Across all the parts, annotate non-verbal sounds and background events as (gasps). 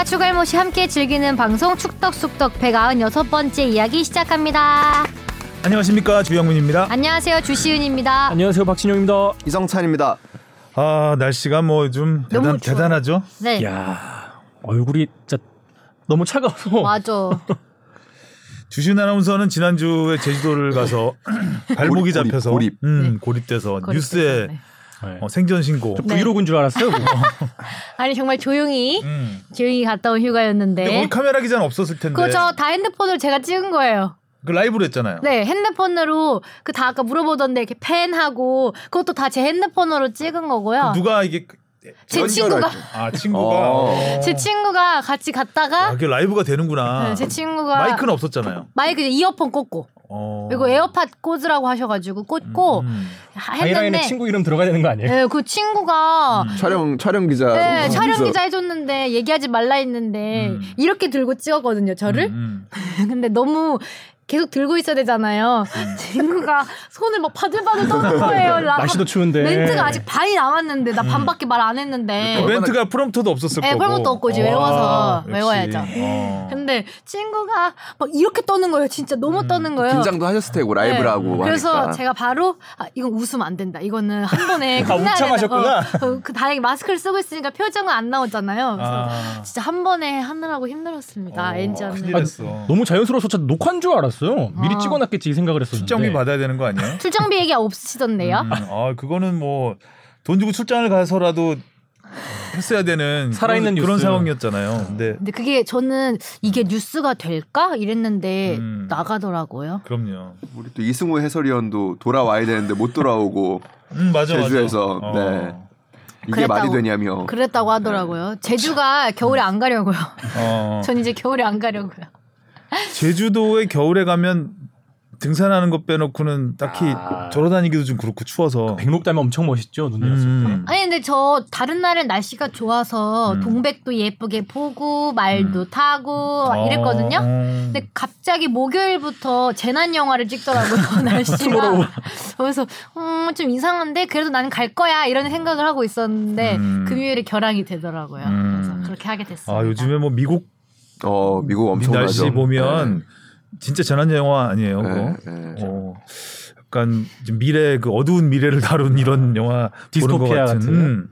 축덕과 축알못이 함께 즐기는 방송 축덕숙덕 196번째 이야기 시작합니다. 안녕하십니까 주영민입니다. 안녕하세요 주시은입니다. 안녕하세요 박진영입니다. 이성찬입니다. 아 날씨가 뭐좀 너무 대단. 대단하죠. 네 야 얼굴이 진짜 너무 차가워서 맞아. (laughs) 주신 아나운서는 지난주에 제주도를 가서 (coughs) 발목이 고립, 고립, 잡혀서 고립. 음, 네. 고립돼서 고립돼서, 뉴스에 네. 네. 어, 생존 신고. 네. 브이로그인 줄 알았어요. 그거. (laughs) 아니 정말 조용히 음. 조용히 갔다 온 근데 휴가였는데 거기 카메라 기자는 없었을 텐데. 네. 그거 저다 핸드폰으로 제가 찍은 거예요. 그 라이브로 했잖아요. 네 핸드폰으로 그 다 아까 물어보던데 이렇게 펜하고 그것도 다 제 핸드폰으로 찍은 거고요. 누가 이게 제 친구가 때. 아 친구가 어. 어. 제 친구가 같이 갔다가 아, 그게 라이브가 되는구나. 네, 제 친구가 마이크는 없었잖아요. 마이크 이제 이어폰 꽂고 어. 그리고 에어팟 꽂으라고 하셔가지고 꽂고 음. 하이라인에 했는데 친구 이름 들어가야 되는 거 아니에요? 네, 그 친구가 촬영 촬영 기자. 네, 촬영 거기서 기자 해줬는데 얘기하지 말라 했는데 음. 이렇게 들고 찍었거든요 저를 음, (laughs) 근데 너무 계속 들고 있어야 되잖아요 음. 친구가 손을 막 바들바들 떠는 거예요 나- 날씨도 추운데. 멘트가 아직 반이 남았는데 나 반밖에 말 안 했는데 그 멘트가 프롬프터도 없었을 네, 거고. 프롬프터 없고 이제 외워서 역시. 외워야죠. 어. 근데 친구가 막 이렇게 떠는 거예요 진짜 너무 떠는 거예요 긴장도 하셨을 테고 라이브라고 네. 그래서 하니까. 제가 바로 아, 이건 웃으면 안 된다. 이거는 한 번에 (laughs) 아, 끝내야 우참하셨구나. 된다. 어, 어, 그 다행히 마스크를 쓰고 있으니까 표정은 안 나오잖아요. 그래서 아. 진짜 한 번에 하느라고 힘들었습니다. 어. 큰일 났어. 너무 자연스러워서 진짜 녹화인 줄 알았어 요. 미리 아. 찍어놨겠지 이 생각을 했었는데. 출장비 받아야 되는 거 아니에요? 출장비 얘기 없으시던데요? 음, 아 그거는 뭐 돈 주고 출장을 가서라도 했어야 되는 살아있는 그런, 그런. 상황이었잖아요. 근데 근데 그게 저는 이게 뉴스가 될까 이랬는데 음. 나가더라고요. 그럼요. 우리 또 이승우 해설위원도 돌아와야 되는데 못 돌아오고 (laughs) 음 맞아 맞아. 제주에서 어. 네. 이게 그랬다고. 말이 되냐며. 그랬다고 하더라고요. 제주가 겨울에 안 가려고요. 어. (laughs) 전 이제 겨울에 안 가려고요. 제주도에 겨울에 가면 등산하는 것 빼놓고는 딱히 아. 걸어다니기도 좀 그렇고 추워서. 백록 닮면 엄청 멋있죠 눈 내렸을 때. 음. 아니 근데 저 다른 날엔 날씨가 좋아서 음. 동백도 예쁘게 보고 말도 타고 막 어. 이랬거든요. 어. 근데 갑자기 목요일부터 재난 영화를 찍더라고요 (laughs) 날씨가. 그래서 음, 좀 이상한데 그래도 나는 갈 거야 이런 생각을 하고 있었는데 음. 금요일에 결항이 되더라고요. 음. 그래서 그렇게 하게 됐어요. 아 요즘에 뭐 미국 어 미국 엄청나죠. 날씨 보면 진짜 재난 영화 아니에요. 네, 네. 어, 약간 좀 미래 그 어두운 미래를 다룬 이런 영화 보는 것 디스토피아 같은. 같은. 음.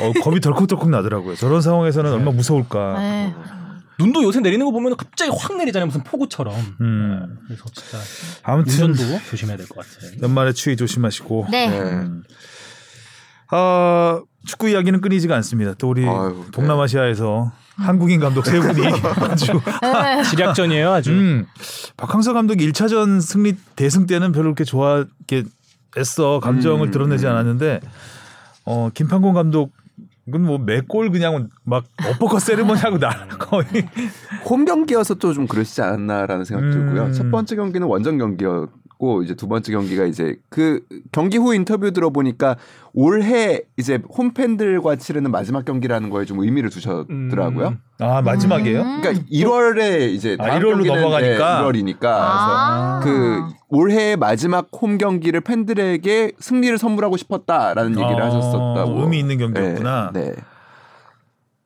어, 겁이 덜컥덜컥 나더라고요. 저런 상황에서는 얼마나 무서울까. 네. 눈도 요새 내리는 거 보면 갑자기 확 내리잖아요 무슨 폭우처럼. 음. 그래서 진짜 아무튼 운전도 조심해야 될 것 같아요. 연말에 추위 조심하시고. 네. 네. 아 축구 이야기는 끊이지가 않습니다. 또 우리 아유, 네. 동남아시아에서 한국인 감독 세 분이 (laughs) 아주 네. 지략전이에요 아주. 음, 박항서 감독이 1차전 승리 대승 때는 별로 그렇게 애써 감정을 음, 드러내지 음. 않았는데 어 김판곤 감독은 뭐 매골 그냥 막 엇버커 세리머니 하고 나 거의 홈 경기여서 또 좀 그러시지 않았나라는 생각 들고요. 음. 첫 번째 경기는 원정 경기였 고 이제 두 번째 경기가 이제 그 경기 후 인터뷰 들어보니까 올해 이제 홈 팬들과 치르는 마지막 경기라는 거에 좀 의미를 두셨더라고요. 음. 아 마지막이에요? 음. 그러니까 1월에 이제 아, 다음 1월로 경기는 넘어가니까? 1월이니까 아. 그 올해 마지막 홈 경기를 팬들에게 승리를 선물하고 싶었다라는 얘기를 아, 하셨었다고. 의미 있는 경기였구나. 네. 네.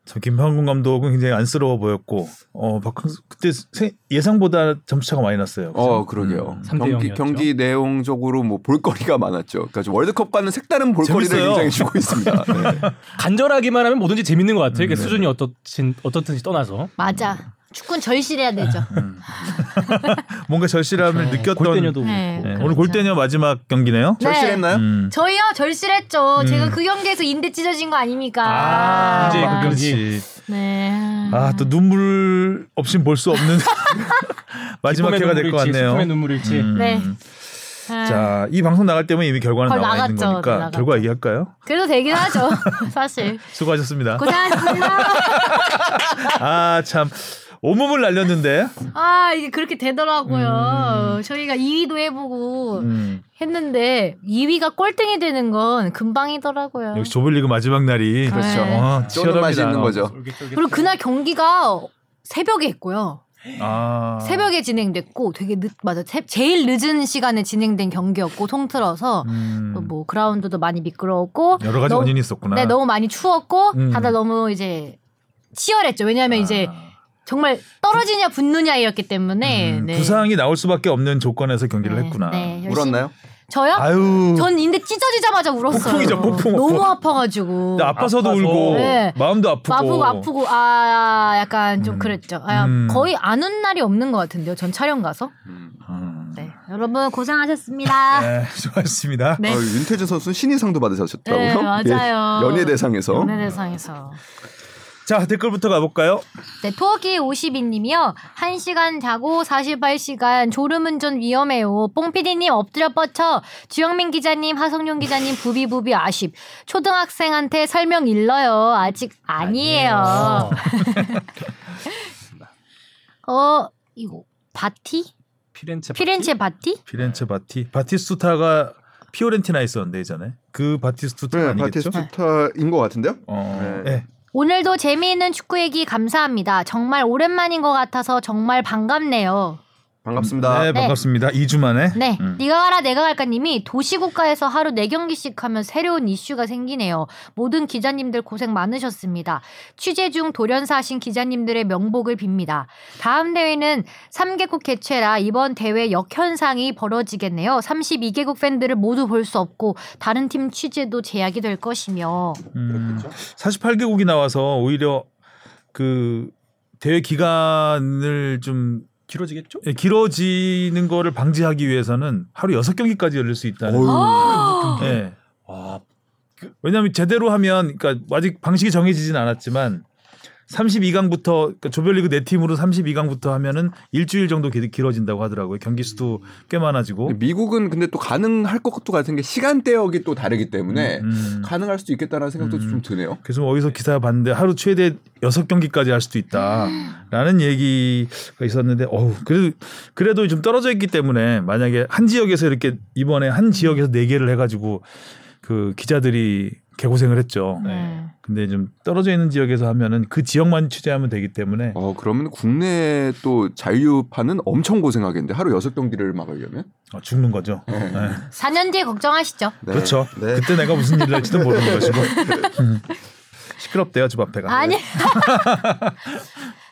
참 김판곤 감독은 굉장히 안쓰러워 보였고 어 박항서 그때 세- 예상보다 점수차가 많이 났어요. 어, 그죠? 그러게요. 음. 경기. 경기 내용적으로 뭐 볼거리가 많았죠. 그러니까 좀 월드컵과는 색다른 볼거리를 재밌어요. 굉장히 주고 있습니다. 네. (laughs) 간절하기만 하면 뭐든지 재밌는 것 같아요. 이게 음, 네. 수준이 어떻진 어떻든지 떠나서. 맞아. 축구는 절실해야 되죠. (laughs) 뭔가 절실함을 느꼈던 골대녀도 네. 네, 오늘 골대녀 마지막 경기네요. 네. 절실했나요? 음. 저희요 절실했죠. 음. 제가 그 경기에서 인대 찢어진 거 아닙니까? 아, 이제 그 경기. 네. 아, 또 눈물 없이 볼 수 없는 (laughs) 마지막 기쁨의 회가 될 것 같네요. 슬픔의 눈물일지. 음. 네. 아, 자, 이 방송 나갈 때면 이미 결과는 나와 있는 나갔죠. 거니까 네, 나갔죠. 결과 얘기할까요? 그래도 되긴 하죠. 사실. (laughs) 수고하셨습니다. 고생하셨습니다. 아, 참 온몸을 날렸는데. 아 이게 그렇게 되더라고요. 저희가 2위도 해보고 음, 했는데 2위가 꼴등이 되는 건 금방이더라고요. 역시 조별리그 마지막 날이 그렇죠. 어, 쪼는 맛이 있는. 거죠. 그리고 그날 경기가 새벽에 했고요. 아, 새벽에 진행됐고 되게 늦 맞아 새- 제일 늦은 시간에 진행된 경기였고 통틀어서 음, 또뭐 그라운드도 많이 미끄러웠고 여러 가지 너무- 원인이 있었구나. 네 너무 많이 추웠고 음. 다들 너무 이제 치열했죠. 왜냐하면 이제 정말 떨어지냐 붙느냐였기 때문에 음, 네. 부상이 나올 수밖에 없는 조건에서 경기를 네, 했구나. 네, 열심히- 울었나요? 저요? 아유. 전 인대 찢어지자마자 울었어요. 폭풍이죠, 폭풍. 너무 아파가지고. 근데 아파서도 아파서. 울고 네. 마음도 아프고. 아프고 아프고 아 약간 좀 음. 그랬죠. 아, 음. 거의 안 운 날이 없는 것 같은데요. 전 촬영 가서. 음. 네, 여러분 고생하셨습니다. (laughs) 네, 수고하셨습니다. 네. 아, 윤태진 선수는 신인상도 받으셨다고요? 네, 맞아요. 예, 연예대상에서. 연예대상에서. 자 댓글부터 가볼까요? 네, 토끼 52님이요. 1시간 자고 48시간 졸음운전 위험해요. 뽕피디님 엎드려 뻗쳐. 주영민 기자님, 하성룡 기자님 부비부비 아쉽. 초등학생한테 설명 일러요. 아직 아니에요. 어, 이거 바티? 피렌체 피렌체 바티? 피렌체 바티 바티스투타가 피오렌티나 있었는데 예전에 그 바티스투타 네, 아니겠죠? 바티스타인 것 같은데요? 어, 네. 네. 오늘도 재미있는 축구 얘기 감사합니다. 정말 오랜만인 것 같아서 정말 반갑네요. 반갑습니다. 네, 반갑습니다. 2주 만에. 네, 음. 네가 가라 내가 갈까 님이 도시국가에서 하루 4경기씩 하면 새로운 이슈가 생기네요. 모든 기자님들 고생 많으셨습니다. 취재 중 돌연사 하신 기자님들의 명복을 빕니다. 다음 대회는 3개국 개최라 이번 대회 역현상이 벌어지겠네요. 32개국 팬들을 모두 볼 수 없고 다른 팀 취재도 제약이 될 것이며 음, 48개국이 나와서 오히려 그 대회 기간을 좀 길어지겠죠? 예, 길어지는 거를 방지하기 위해서는 하루 6경기까지 열릴 수 있다는. 예. 와, 왜냐하면 제대로 하면 그러니까 아직 방식이 정해지진 않았지만 32강부터 그러니까 조별리그 네 팀으로 32강부터 하면은 일주일 정도 길- 길어진다고 하더라고요. 경기 수도 꽤 많아지고. 미국은 근데 또 가능할 것도 같은 게 시간대역이 또 다르기 때문에 음. 가능할 수도 있겠다는 생각도 음. 좀 드네요. 그래서 어디서 기사 봤는데 하루 최대 6경기까지 할 수도 있다라는 얘기가 있었는데 어우 그래도 그래도 좀 떨어져 있기 때문에 만약에 한 지역에서 이렇게 이번에 한 지역에서 네 개를 해 가지고 그 기자들이 개고생을 했죠. 네. 근데 좀 떨어져 있는 지역에서 하면은 그 지역만 취재하면 되기 때문에 어 그러면 국내 또 자유파는 엄청 고생하겠는데 하루 여섯 경기를 막으려면 어, 죽는 거죠. 네. 4년 뒤에 걱정하시죠. 네. 그렇죠. 네. 그때 내가 무슨 일을 할지도 모르는 것이고 음. 시끄럽대요 집 앞에가. 아니. (laughs)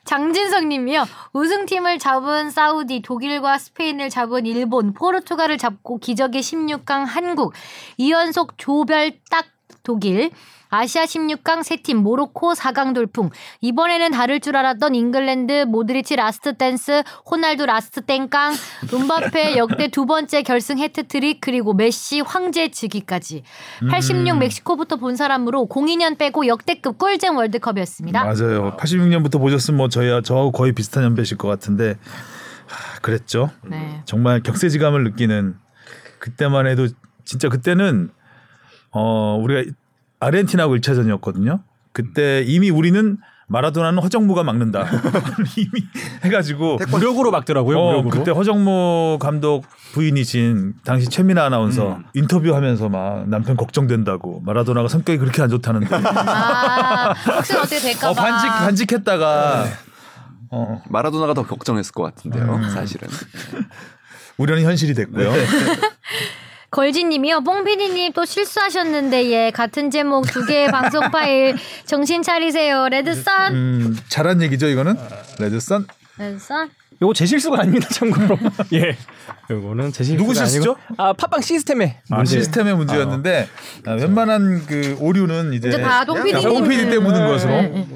장진석 님이요. 우승팀을 잡은 사우디, 독일과 스페인을 잡은 일본, 포르투갈을 잡고 기적의 16강 한국, 2연속 조별 딱 독일, 아시아 16강 세팀 모로코 4강 돌풍. 이번에는 다를 줄 알았던 잉글랜드 모드리치 last dance, 호날두 last 땡깡, 음바페 (laughs) 역대 두 번째 결승 해트트릭 그리고 메시 황제 즉위까지. 86 멕시코부터 본 사람으로 02년 빼고 역대급 꿀잼 월드컵이었습니다. 맞아요. 86년부터 보셨으면 뭐 저희와 저하고 거의 비슷한 연배실 것 같은데 하, 그랬죠. 네. 정말 격세지감을 느끼는 그때만 해도 진짜 그때는 어 우리가 아르헨티나하고 1차전이었거든요. 그때 이미 우리는 마라도나는 허정무가 막는다. (laughs) 이미 해가지고 무력으로 막더라고요. 어, 무력으로. 그때 허정무 감독 부인이신 당시 최민아 아나운서 음. 인터뷰하면서 막 남편 걱정된다고 마라도나가 성격이 그렇게 안 좋다는데 아, 혹시 어떻게 될까봐. 어, 반직 반직했다가 어, 마라도나가 더 걱정했을 것 같은데요. 음. 사실은 우연히 현실이 됐고요. 걸진님이요. 뽕피디님 또 실수하셨는데 예 같은 제목 두 개의 방송 파일 (laughs) 정신 차리세요. 레드선. 음, 잘한 얘기죠 이거는 레드선 레드선. 요거 제 실수가 아닙니다. 참고로. (laughs) 예. 요거는 제 실수가 누구 실수죠? 아니고 아 팟빵 시스템에 아, 문제. 시스템의 문제였는데 아, 웬만한 그 오류는 이제 이제 다 뽕피디님. 뽕피디 때 묻은 것으로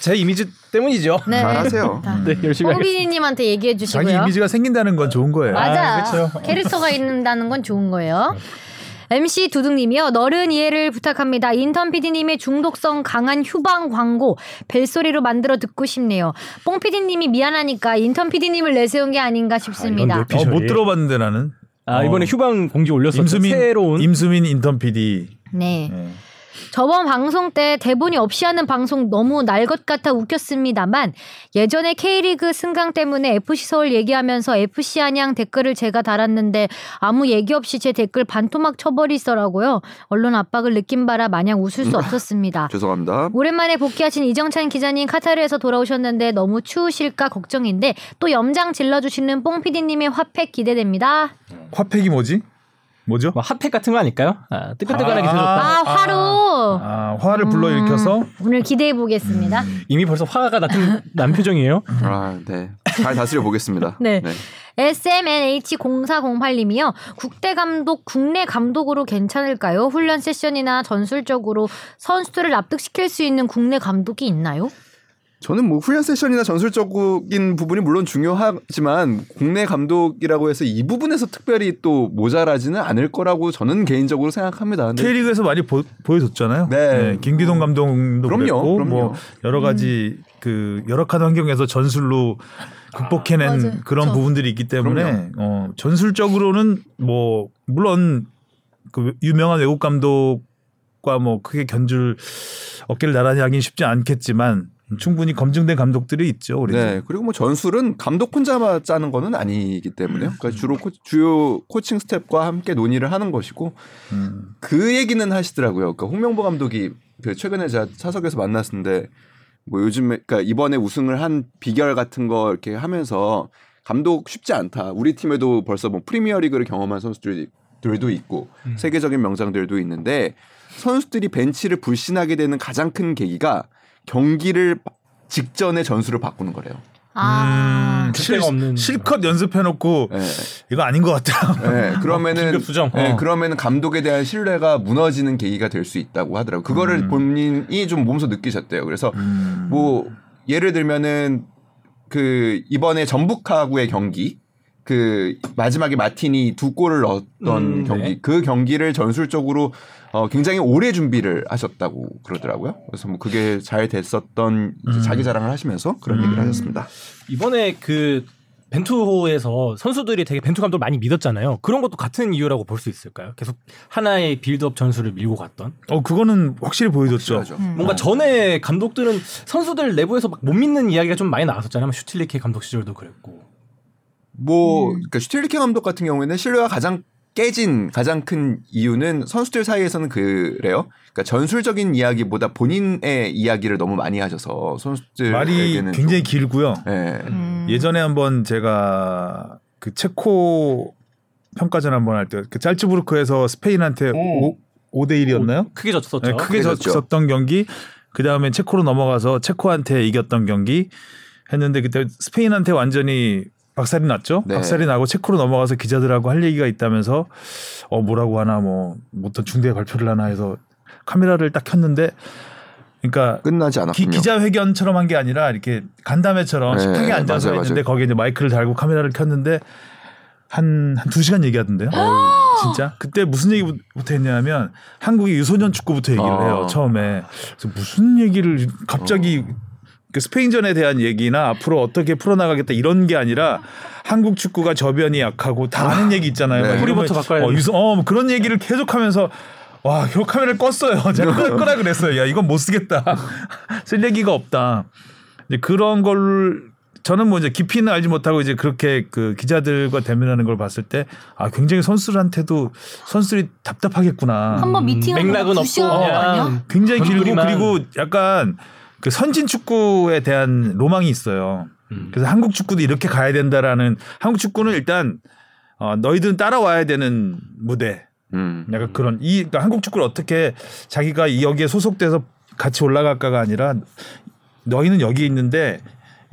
제 이미지 때문이죠. 네. 잘하세요. 네, 열심히. 뽕피디님한테 얘기해 자기 주시고요. 이미지가 생긴다는 건 좋은 거예요. 맞아. 아, 그쵸. 캐릭터가 있는다는 건 좋은 거예요. (laughs) MC 두둥님이요. 너른 이해를 부탁합니다. 인턴 PD님의 중독성 강한 휴방 광고 벨소리로 만들어 듣고 싶네요. 뽕 PD님이 미안하니까 인턴 PD님을 내세운 게 아닌가 싶습니다. 내 어, 못. 들어봤는데 나는 아 이번에 어. 휴방 공지 올렸었죠. 임수민 새로운 임수민 인턴 PD 네. 예. 저번 방송 때 대본이 없이 하는 방송 너무 날 것 같아 웃겼습니다만 예전에 K리그 승강 때문에 FC 서울 얘기하면서 FC 안양 댓글을 제가 달았는데 아무 얘기 없이 제 댓글 반토막 쳐버리더라고요. 언론 압박을 느낀 바라 마냥 웃을 수 없었습니다. (laughs) 죄송합니다. 오랜만에 복귀하신 이정찬 기자님 카타르에서 돌아오셨는데 너무 추우실까 걱정인데 또 염장 질러주시는 뽕 PD님의 화팩 기대됩니다. 화팩이 뭐지? 뭐죠? 뭐 핫팩 같은 거 아닐까요? 아, 뜨끈뜨끈하게 아. 해줬다. 아, 화로. 아, 화를 불러일으켜서 오늘 기대해 보겠습니다. 이미 벌써 화가 난, 난 (laughs) 표정이에요. 아, 네. 잘 다스려 보겠습니다. 네. SMNH0408님이요. 국대 감독, 국내 감독으로 괜찮을까요? 훈련 세션이나 전술적으로 선수들을 납득시킬 수 있는 국내 감독이 있나요? 저는 뭐 훈련 세션이나 전술적인 부분이 물론 중요하지만 국내 감독이라고 해서 이 부분에서 특별히 또 모자라지는 않을 거라고 저는 개인적으로 생각합니다. K리그에서 많이 보, 보여줬잖아요. 네. 김기동 감독도 그럼요, 그랬고 그럼요. 뭐 여러 가지 그 열악한 환경에서 전술로 극복해낸 맞아요. 그런 그쵸. 부분들이 있기 때문에 어, 전술적으로는 뭐 물론 그 유명한 외국 감독과 뭐 크게 견줄 어깨를 나란히 하긴 쉽지 않겠지만 충분히 검증된 감독들이 있죠. 우리 네 그리고 뭐 전술은 감독 혼자만 짜는 거는 아니기 때문에요. 그러니까 주로 코, 주요 코칭 스텝과 함께 논의를 하는 것이고 음. 그 얘기는 하시더라고요. 그러니까 홍명보 감독이 그 최근에 제가 차석에서 만났는데 뭐 요즘에 그러니까 이번에 우승을 한 비결 같은 거 이렇게 하면서 감독 쉽지 않다. 우리 팀에도 벌써 뭐 프리미어리그를 경험한 선수들도 있고 세계적인 명장들도 있는데 선수들이 벤치를 불신하게 되는 가장 큰 계기가 경기를 직전에 전술을 바꾸는 거래요. 아. 음, 실, 없는 실컷 연습해놓고 네. 이거 아닌 것 같다. 네, 그러면은 긴급 수정. 네, 어. 그러면은 감독에 대한 신뢰가 무너지는 계기가 될 수 있다고 하더라고 요. 그거를 본인이 좀 몸소 느끼셨대요. 그래서 음. 뭐 예를 들면은 그 이번에 전북하고의 경기 그 마지막에 마틴이 두 골을 넣었던 음, 경기 네. 그 경기를 전술적으로 어 굉장히 오래 준비를 하셨다고 그러더라고요. 그래서 뭐 그게 잘 됐었던 이제 자기 자랑을 하시면서 그런 얘기를 하셨습니다. 이번에 그 벤투호에서 선수들이 되게 벤투 감독을 많이 믿었잖아요. 그런 것도 같은 이유라고 볼 수 있을까요? 계속 하나의 빌드업 전술을 밀고 갔던. 어 그거는 확실히 보여줬죠. 확실하죠. 뭔가 전에 감독들은 선수들 내부에서 막 못 믿는 이야기가 좀 많이 나왔었잖아요. 슈틸리케 감독 시절도 그랬고. 뭐 그러니까 슈틸리케 감독 같은 경우에는 신뢰가 가장 깨진 가장 큰 이유는 선수들 사이에서는 그래요. 그러니까 전술적인 이야기보다 본인의 이야기를 너무 많이 하셔서 선수들에게는 말이 좀- 굉장히 길고요. 예. 음. 예전에 한번 제가 그 체코 평가전 한번 할 때 그 짤츠부르크에서 스페인한테 오 5 대 1이었나요? 크게 졌었죠. 네, 크게. 졌었던 경기. 그 다음에 체코로 넘어가서 체코한테 이겼던 경기 했는데 그때 스페인한테 완전히 박살이 났죠. 네. 박살이 나고 체코로 넘어가서 기자들하고 할 얘기가 있다면서 어 뭐라고 하나 뭐 어떤 중대 발표를 하나 해서 카메라를 딱 켰는데 그러니까 끝나지 기, 않았군요. 기 자회견처럼 한 게 아니라 이렇게 간담회처럼 네, 식탁에 앉아서 맞아요, 했는데 맞아요. 거기에 이제 마이크를 달고 카메라를 켰는데 한한두 시간 얘기하던데요. 진짜 그때 무슨 얘기부터 했냐면 한국의 유소년 축구부터 얘기를 어. 해요 처음에. 그래서 무슨 얘기를 갑자기 그 스페인전에 대한 얘기나 앞으로 어떻게 풀어나가겠다 이런 게 아니라 한국 축구가 저변이 약하고 다 아는 얘기 있잖아요. 네. 뿌리부터 바꿔야 어. 유소, 어, 뭐 그런 얘기를 계속하면서 와, 결국 카메라를 껐어요. (laughs) 제가 끄- 끄라 그랬어요. 야, 이건 못 쓰겠다. (laughs) 쓸 얘기가 없다. 이제 그런 걸 저는 뭐 이제 깊이는 알지 못하고 이제 그렇게 그 기자들과 대면하는 걸 봤을 때 아, 굉장히 선수들한테도 선수들이 답답하겠구나. 한번 미팅하는 맥락은 거 없고? 그냥 굉장히 길고. 그리고 약간 그 선진 축구에 대한 로망이 있어요. 음. 그래서 한국 축구도 이렇게 가야 된다라는 한국 축구는 일단 어, 너희들은 따라와야 되는 무대. 음. 약간 그런 이 그러니까 한국 축구를 어떻게 자기가 이 여기에 소속돼서 같이 올라갈까가 아니라 너희는 여기 있는데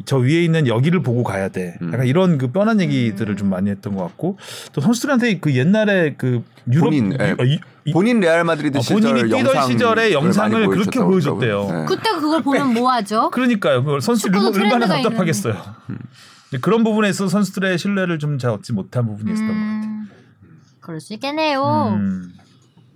저 위에 있는 여기를 보고 가야 돼. 음. 약간 이런 그 뻔한 얘기들을 좀 많이 했던 것 같고 또 선수들한테 그 옛날에 그 유럽 본인, 예. 유- 어, 이- 이- 본인 레알 마드리드 어, 시절 본인이 뛰던 시절의 영상을 그렇게 보여줬대요. 네. 그때 그걸 보면 뭐 하죠? 그러니까요. 그 선수들이 축구도 얼마나 답답하겠어요. 이제 그런 부분에 있어 선수들의 신뢰를 좀 잘 얻지 못한 부분이 있었던 것 같아요. 음, 그럴 수 있겠네요. 음.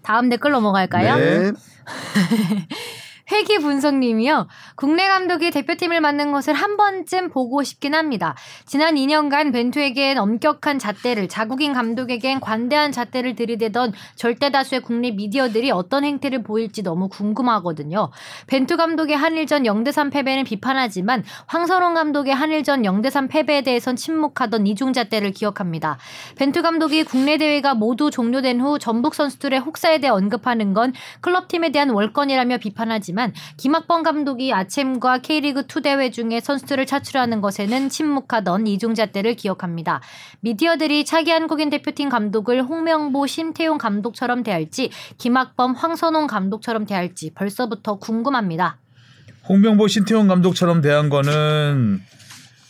다음 댓글 넘어갈까요? 네. (laughs) 회귀 분석님이요. 국내 감독이 대표팀을 맡는 것을 한 번쯤 보고 싶긴 합니다. 지난 2년간 벤투에겐 엄격한 잣대를, 자국인 감독에겐 관대한 잣대를 들이대던 절대 다수의 국내 미디어들이 어떤 행태를 보일지 너무 궁금하거든요. 벤투 감독의 한일전 0대3 패배는 비판하지만 황선홍 감독의 한일전 0대3 패배에 대해선 침묵하던 이중 잣대를 기억합니다. 벤투 감독이 국내 대회가 모두 종료된 후 전북 선수들의 혹사에 대해 언급하는 건 클럽팀에 대한 월권이라며 비판하지만 있지만 김학범 감독이 아챔과 K리그 2 대회 중에 선수들을 차출하는 것에는 침묵하던 이중자 때를 기억합니다. 미디어들이 차기 한국인 대표팀 감독을 홍명보, 심태용 감독처럼 대할지 김학범, 황선홍 감독처럼 대할지 벌써부터 궁금합니다. 홍명보 신태용 감독처럼 대한 거는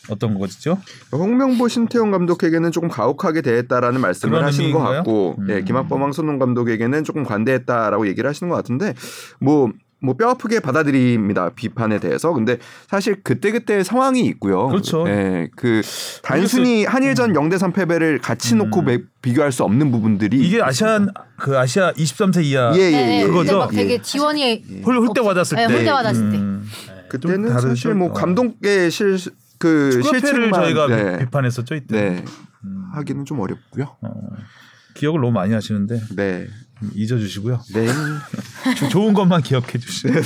어떤 거죠? 홍명보 신태용 감독에게는 조금 가혹하게 대했다라는 말씀을 하시는 것? 같고, 음. 예, 김학범 황선홍 감독에게는 조금 관대했다라고 얘기를 하시는 것 같은데, 뭐. 뭐 뼈 아프게 받아들입니다 비판에 대해서 근데 사실 그때 그때 상황이 있고요. 그렇죠. 예, 그 단순히 한일전 0대3 패배를 같이 놓고 매- 비교할 수 없는 부분들이 이게 아시안 그 아시아 23세 이하 예, 예, 네, 예. 그때 그거죠? 막 되게 예. 지원이 홀 홀대 받았을 네, 때. 홀대 받았을 때. 음. 그때는? 사실 뭐 어. 감독의 실 그 실책만 저희가 네, 비판했었죠 이때. 네. 하기는 좀 어렵고요. 어, 기억을 너무 많이 하시는데 네. 잊어주시고요. 네. (laughs) 조- 좋은 것만 기억해 주시고. (laughs)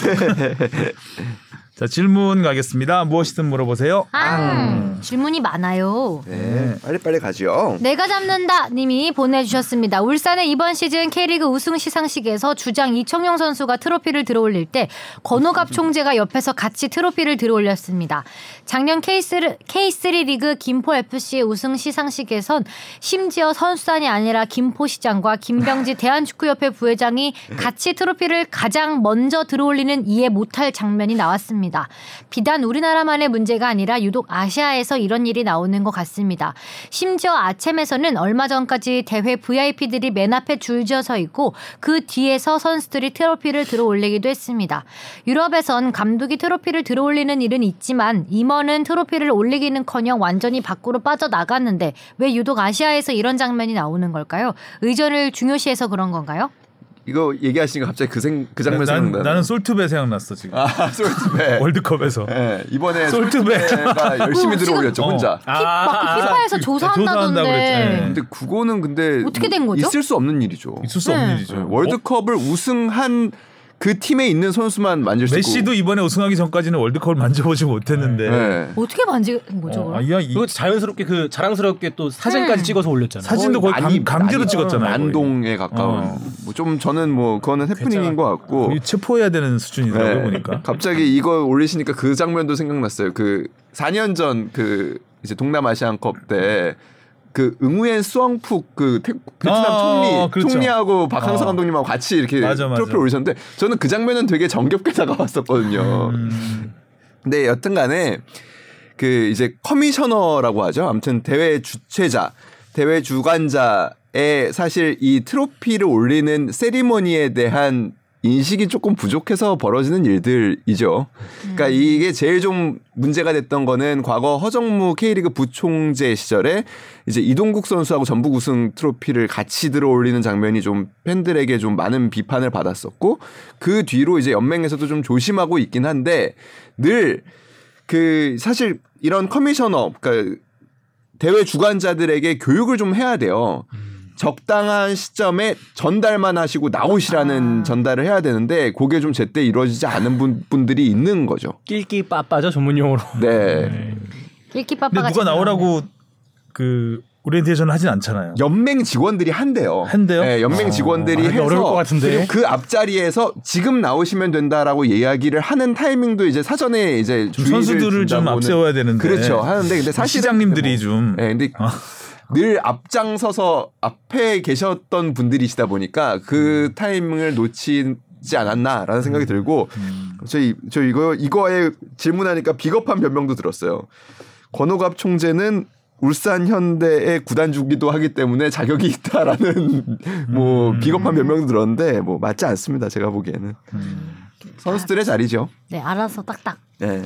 자 질문 가겠습니다. 무엇이든 물어보세요. 아, 질문이 많아요. 네. 빨리 빨리 가죠. 내가 잡는다 님이 보내주셨습니다. 울산의 이번 시즌 K리그 우승 시상식에서 주장 이청용 선수가 트로피를 들어올릴 때 권호갑 총재가 옆에서 같이 트로피를 들어올렸습니다. 작년 K3, K3 리그 김포FC 우승 시상식에선 심지어 선수단이 아니라 김포시장과 김병지 (laughs) 대한축구협회 부회장이 같이 트로피를 가장 먼저 들어올리는 이해 못할 장면이 나왔습니다. 비단 우리나라만의 문제가 아니라 유독 아시아에서 이런 일이 나오는 것 같습니다. 심지어 아챔에서는 얼마 전까지 대회 VIP들이 맨 앞에 줄지어 서 있고 그 뒤에서 선수들이 트로피를 들어올리기도 했습니다. 유럽에선 감독이 트로피를 들어올리는 일은 있지만 임원은 트로피를 올리기는커녕 완전히 밖으로 빠져나갔는데 왜 유독 아시아에서 이런 장면이 나오는 걸까요? 의전을 중요시해서 그런 건가요? 이거 얘기하시니까 갑자기 그, 생, 그 장면 난, 생각나. 나는 솔트배 생각났어 지금. 아, 솔트배. (laughs) 월드컵에서. 네, 이번에 솔트배. 솔트배가 (laughs) 열심히 어, 들어올렸죠, 혼자. 어. 피, 막 피파에서 조사한다고 조사한다던데. 그랬지. 근데 그거는 근데 어떻게 된 거죠? 있을 수 없는 일이죠. 있을 수 없는 네. 일이죠. 네, 월드컵을 우승한 그 팀에 있는 선수만 만질 수 있고. 메시도 이번에 우승하기 전까지는 월드컵을 만져보지 못했는데. 네. 어떻게 만진 거죠? 어? 아, 야, 이 그거 자연스럽게 그 자랑스럽게 또 사진까지 음. 찍어서 올렸잖아요. 사진도 거의 많이- 강, 강제로 많이 찍었잖아요. 난동에 가까운. 어. 뭐좀 저는 뭐 그거는 해프닝인 것 같고. 체포해야 되는 수준이더라고요 네. 보니까. 갑자기 이거 올리시니까 그 장면도 생각났어요. 그 4년 전 그 이제 동남아시안컵 때 그 응우엔 수엉푹 그 태- 베트남 아, 총리 그렇죠. 총리하고 박항서 어. 감독님하고 같이 이렇게 맞아, 맞아. 트로피를 올리셨는데 저는 그 장면은 되게 정겹게 (laughs) 다가왔었거든요. 음, 근데 여튼간에 그 이제 커미셔너라고 하죠. 아무튼 대회 주최자, 대회 주관자의 사실 이 트로피를 올리는 세리머니에 대한 인식이 조금 부족해서 벌어지는 일들이죠. 그러니까 이게 제일 좀 문제가 됐던 거는 과거 허정무 K리그 부총재 시절에 이제 이동국 선수하고 전북 우승 트로피를 같이 들어올리는 장면이 좀 팬들에게 좀 많은 비판을 받았었고 그 뒤로 이제 연맹에서도 좀 조심하고 있긴 한데 늘 그 사실 이런 커미셔너 그러니까 대회 주관자들에게 교육을 좀 해야 돼요. 적당한 시점에 전달만 하시고 나오시라는 아. 전달을 해야 되는데 그게 좀 제때 이루어지지 않은 분, 분들이 있는 거죠. 낄끼 빠빠죠 전문 용어로. 네. 일기빠빠가 근데 누가 나오라고 그 오리엔테이션을 하진 않잖아요. 연맹 직원들이 한대요. 한대요? 네, 연맹 어. 직원들이 아, 해서 어려울 것 같은데. 그 앞자리에서 지금 나오시면 된다라고 이야기를 하는 타이밍도 이제 사전에 이제 좀 선수들을 좀 앞세워야 되는데. 그렇죠. 하는데 근데 사실 시장님들이 좀. 네, 근데 늘 앞장서서 앞에 계셨던 분들이시다 보니까 그 타이밍을 놓치지 않았나라는 생각이 들고 저희 저 이거 이거에 질문하니까 비겁한 변명도 들었어요. 권호갑 총재는 울산 현대의 구단 주기도 하기 때문에 자격이 있다라는 (laughs) 뭐 비겁한 변명도 들었는데 뭐 맞지 않습니다. 제가 보기에는 선수들의 자리죠. 네, 알아서 딱딱. 네.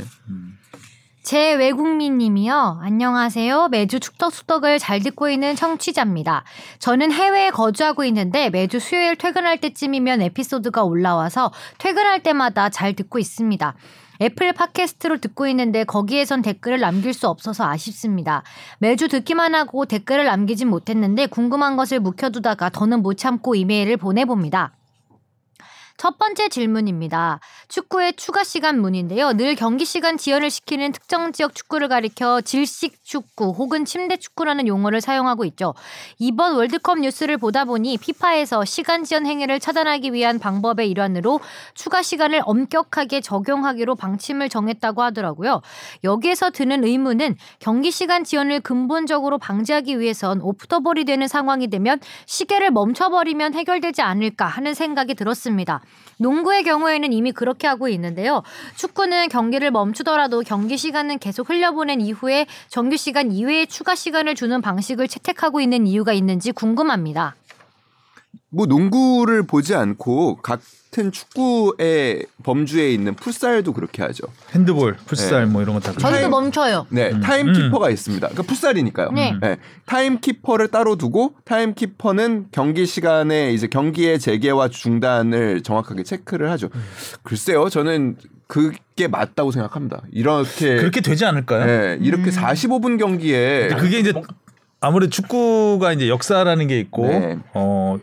제 외국민님이요. 안녕하세요. 매주 축덕수덕을 잘 듣고 있는 청취자입니다. 저는 해외에 거주하고 있는데 매주 수요일 퇴근할 때쯤이면 에피소드가 올라와서 퇴근할 때마다 잘 듣고 있습니다. 애플 팟캐스트로 듣고 있는데 거기에선 댓글을 남길 수 없어서 아쉽습니다. 매주 듣기만 하고 댓글을 남기진 못했는데 궁금한 것을 묵혀두다가 더는 못 참고 이메일을 보내봅니다. 첫 번째 질문입니다. 축구의 추가 시간 문젠데요. 늘 경기 시간 지연을 시키는 특정 지역 축구를 가리켜 질식 축구 혹은 침대 축구라는 용어를 사용하고 있죠. 이번 월드컵 뉴스를 보다 보니 피파에서 시간 지연 행위를 차단하기 위한 방법의 일환으로 추가 시간을 엄격하게 적용하기로 방침을 정했다고 하더라고요. 여기에서 드는 의문은 경기 시간 지연을 근본적으로 방지하기 위해선 오프더볼이 되는 상황이 되면 시계를 멈춰버리면 해결되지 않을까 하는 생각이 들었습니다. 농구의 경우에는 이미 그렇게 하고 있는데요. 축구는 경기를 멈추더라도 경기 시간은 계속 흘려보낸 이후에 정규 시간 이외에 추가 시간을 주는 방식을 채택하고 있는 이유가 있는지 궁금합니다. 뭐 농구를 보지 않고 같은 축구의 범주에 있는 풋살도 그렇게 하죠. 핸드볼, 풋살 뭐 이런 거 다 저희도 멈춰요. 네, 타임키퍼가 있습니다. 그러니까 풋살이니까요. 네. 타임키퍼를 따로 두고 타임키퍼는 경기 시간에 이제 경기의 재개와 중단을 정확하게 체크를 하죠. 글쎄요, 저는 그게 맞다고 생각합니다. 이렇게 그렇게 되지 않을까요? 네, 이렇게 45분 경기에 그게 이제 아무래도 축구가 이제 역사라는 게 있고 네. 어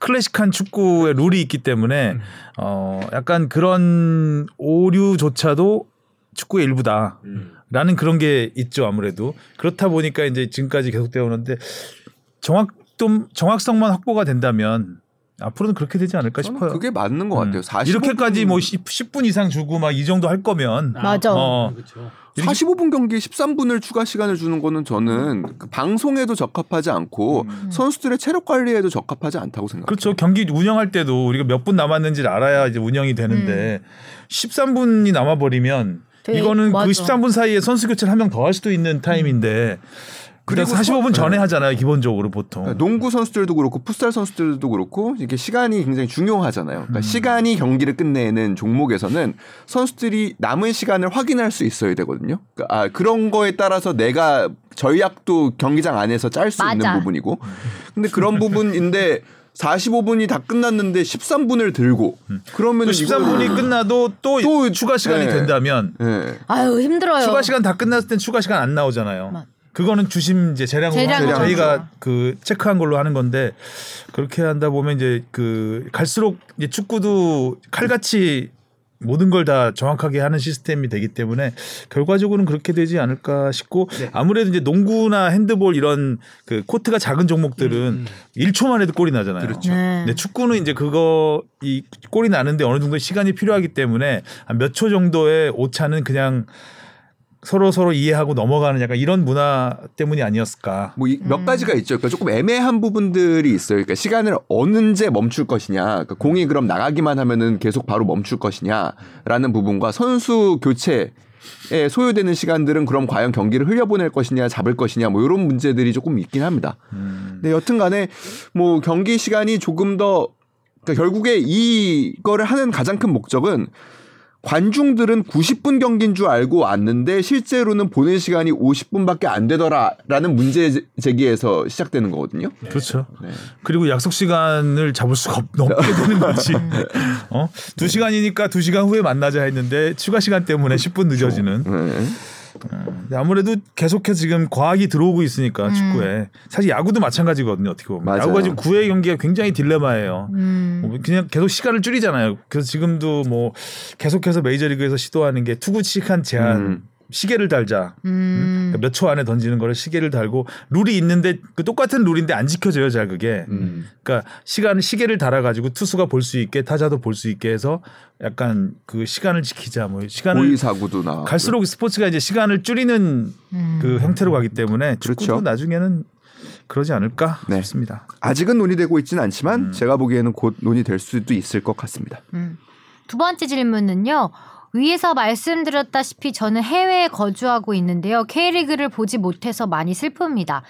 클래식한 축구의 룰이 있기 때문에 어 약간 그런 오류조차도 축구의 일부다. 라는 그런 게 있죠 아무래도 그렇다 보니까 이제 지금까지 계속되어 오는데 정확 좀 정확성만 확보가 된다면 앞으로는 그렇게 되지 않을까 저는 싶어요. 그게 맞는 것 같아요. 음. 45분, 이렇게까지 뭐 10, 10분 이상 주고 막 이 정도 할 거면 맞아. 어. 그렇죠. 45분 경기에 13분을 추가 시간을 주는 거는 저는 그 방송에도 적합하지 않고 선수들의 체력 관리에도 적합하지 않다고 생각해요. 그렇죠. 경기 운영할 때도 우리가 몇 분 남았는지를 알아야 이제 운영이 되는데 13분이 남아 버리면 이거는 맞아. 그 13분 사이에 선수 교체를 한 명 더 할 수도 있는 타임인데 그리고 그리고 45분 서- 전에 하잖아요, 기본적으로 보통. 그러니까 농구 선수들도 그렇고 풋살 선수들도 그렇고 이게 시간이 굉장히 중요하잖아요. 그러니까 시간이 경기를 끝내는 종목에서는 선수들이 남은 시간을 확인할 수 있어야 되거든요. 그러니까 아, 그런 거에 따라서 내가 전략도 경기장 안에서 짤 수 있는. 부분이고. 근데 그런 부분인데 45분이 다 끝났는데 13분을 들고 그러면 그 13분이 끝나도 또, 또- 추가 시간이 네. 된다면 예. 아유 힘들어요. 추가 시간 다 끝났을 땐 추가 시간 안 나오잖아요. 맞- 그거는 주심 이제 재량으로 재량으로 저희가. 그 체크한 걸로 하는 건데 그렇게 한다 보면 이제 그 갈수록 이제 축구도 칼같이 모든 걸 다 정확하게 하는 시스템이 되기 때문에 결과적으로는 그렇게 되지 않을까 싶고 아무래도 이제 농구나 핸드볼 이런 그 코트가 작은 종목들은 1초만 해도 골이 나잖아요. 그렇죠. 네. 근데 축구는 이제 그거 이 골이 나는데 어느 정도 시간이 필요하기 때문에 한몇초 정도의 오차는 그냥 서로 서로 이해하고 넘어가는 약간 이런 문화 때문이 아니었을까. 뭐몇 음. 가지가 있죠. 그러니까 조금 애매한 부분들이 있어요. 그러니까 시간을 언제 멈출 것이냐. 그러니까 공이 그럼 나가기만 하면은 계속 바로 멈출 것이냐라는 부분과 선수 교체 에 소요되는 시간들은 그럼 과연 경기를 흘려보낼 것이냐 잡을 것이냐 뭐 이런 문제들이 조금 있긴 합니다. 근데 여튼간에 뭐 경기 시간이 조금 더 그러니까 결국에 이거를 하는 가장 큰 목적은 관중들은 90분 경기인 줄 알고 왔는데 실제로는 보는 시간이 50분밖에 안 되더라라는 문제 제- 제기에서 시작되는 거거든요. 그렇죠. 네. 그리고 약속 시간을 잡을 수가 없, 없게 되는 거지. 어? 두 시간이니까 두 시간 후에 만나자 했는데 추가 시간 때문에 10분 늦어지는. 네. 근데 아무래도 계속해서 지금 과학이 들어오고 있으니까 축구에 사실 야구도 마찬가지거든요. 어떻게 보면 맞아요. 야구가 지금 9회 경기가 굉장히 딜레마예요. 음. 뭐 그냥 계속 시간을 줄이잖아요. 그래서 지금도 뭐 계속해서 메이저리그에서 시도하는 게 투구 시간 제한 음. 시계를 달자. 음. 몇초 안에 던지는 거를 시계를 달고 룰이 있는데 그 똑같은 룰인데 안 지켜져요, 잘 그게. 음. 그러니까 시간 시계를 달아 가지고 투수가 볼 수 있게 타자도 볼 수 있게 해서 약간 그 시간을 지키자 뭐 시간을 고의 사고도 나. 갈수록 스포츠가 이제 시간을 줄이는 음. 그 형태로 가기 때문에 축구도 그렇죠. 나중에는 그러지 않을까 네. 싶습니다. 아직은 논의되고 있지는 음. 않지만 제가 보기에는 곧 논의될 수도 있을 것 같습니다. 음. 두 번째 질문은요. 위에서 말씀드렸다시피 저는 해외에 거주하고 있는데요. K리그를 보지 못해서 많이 슬픕니다.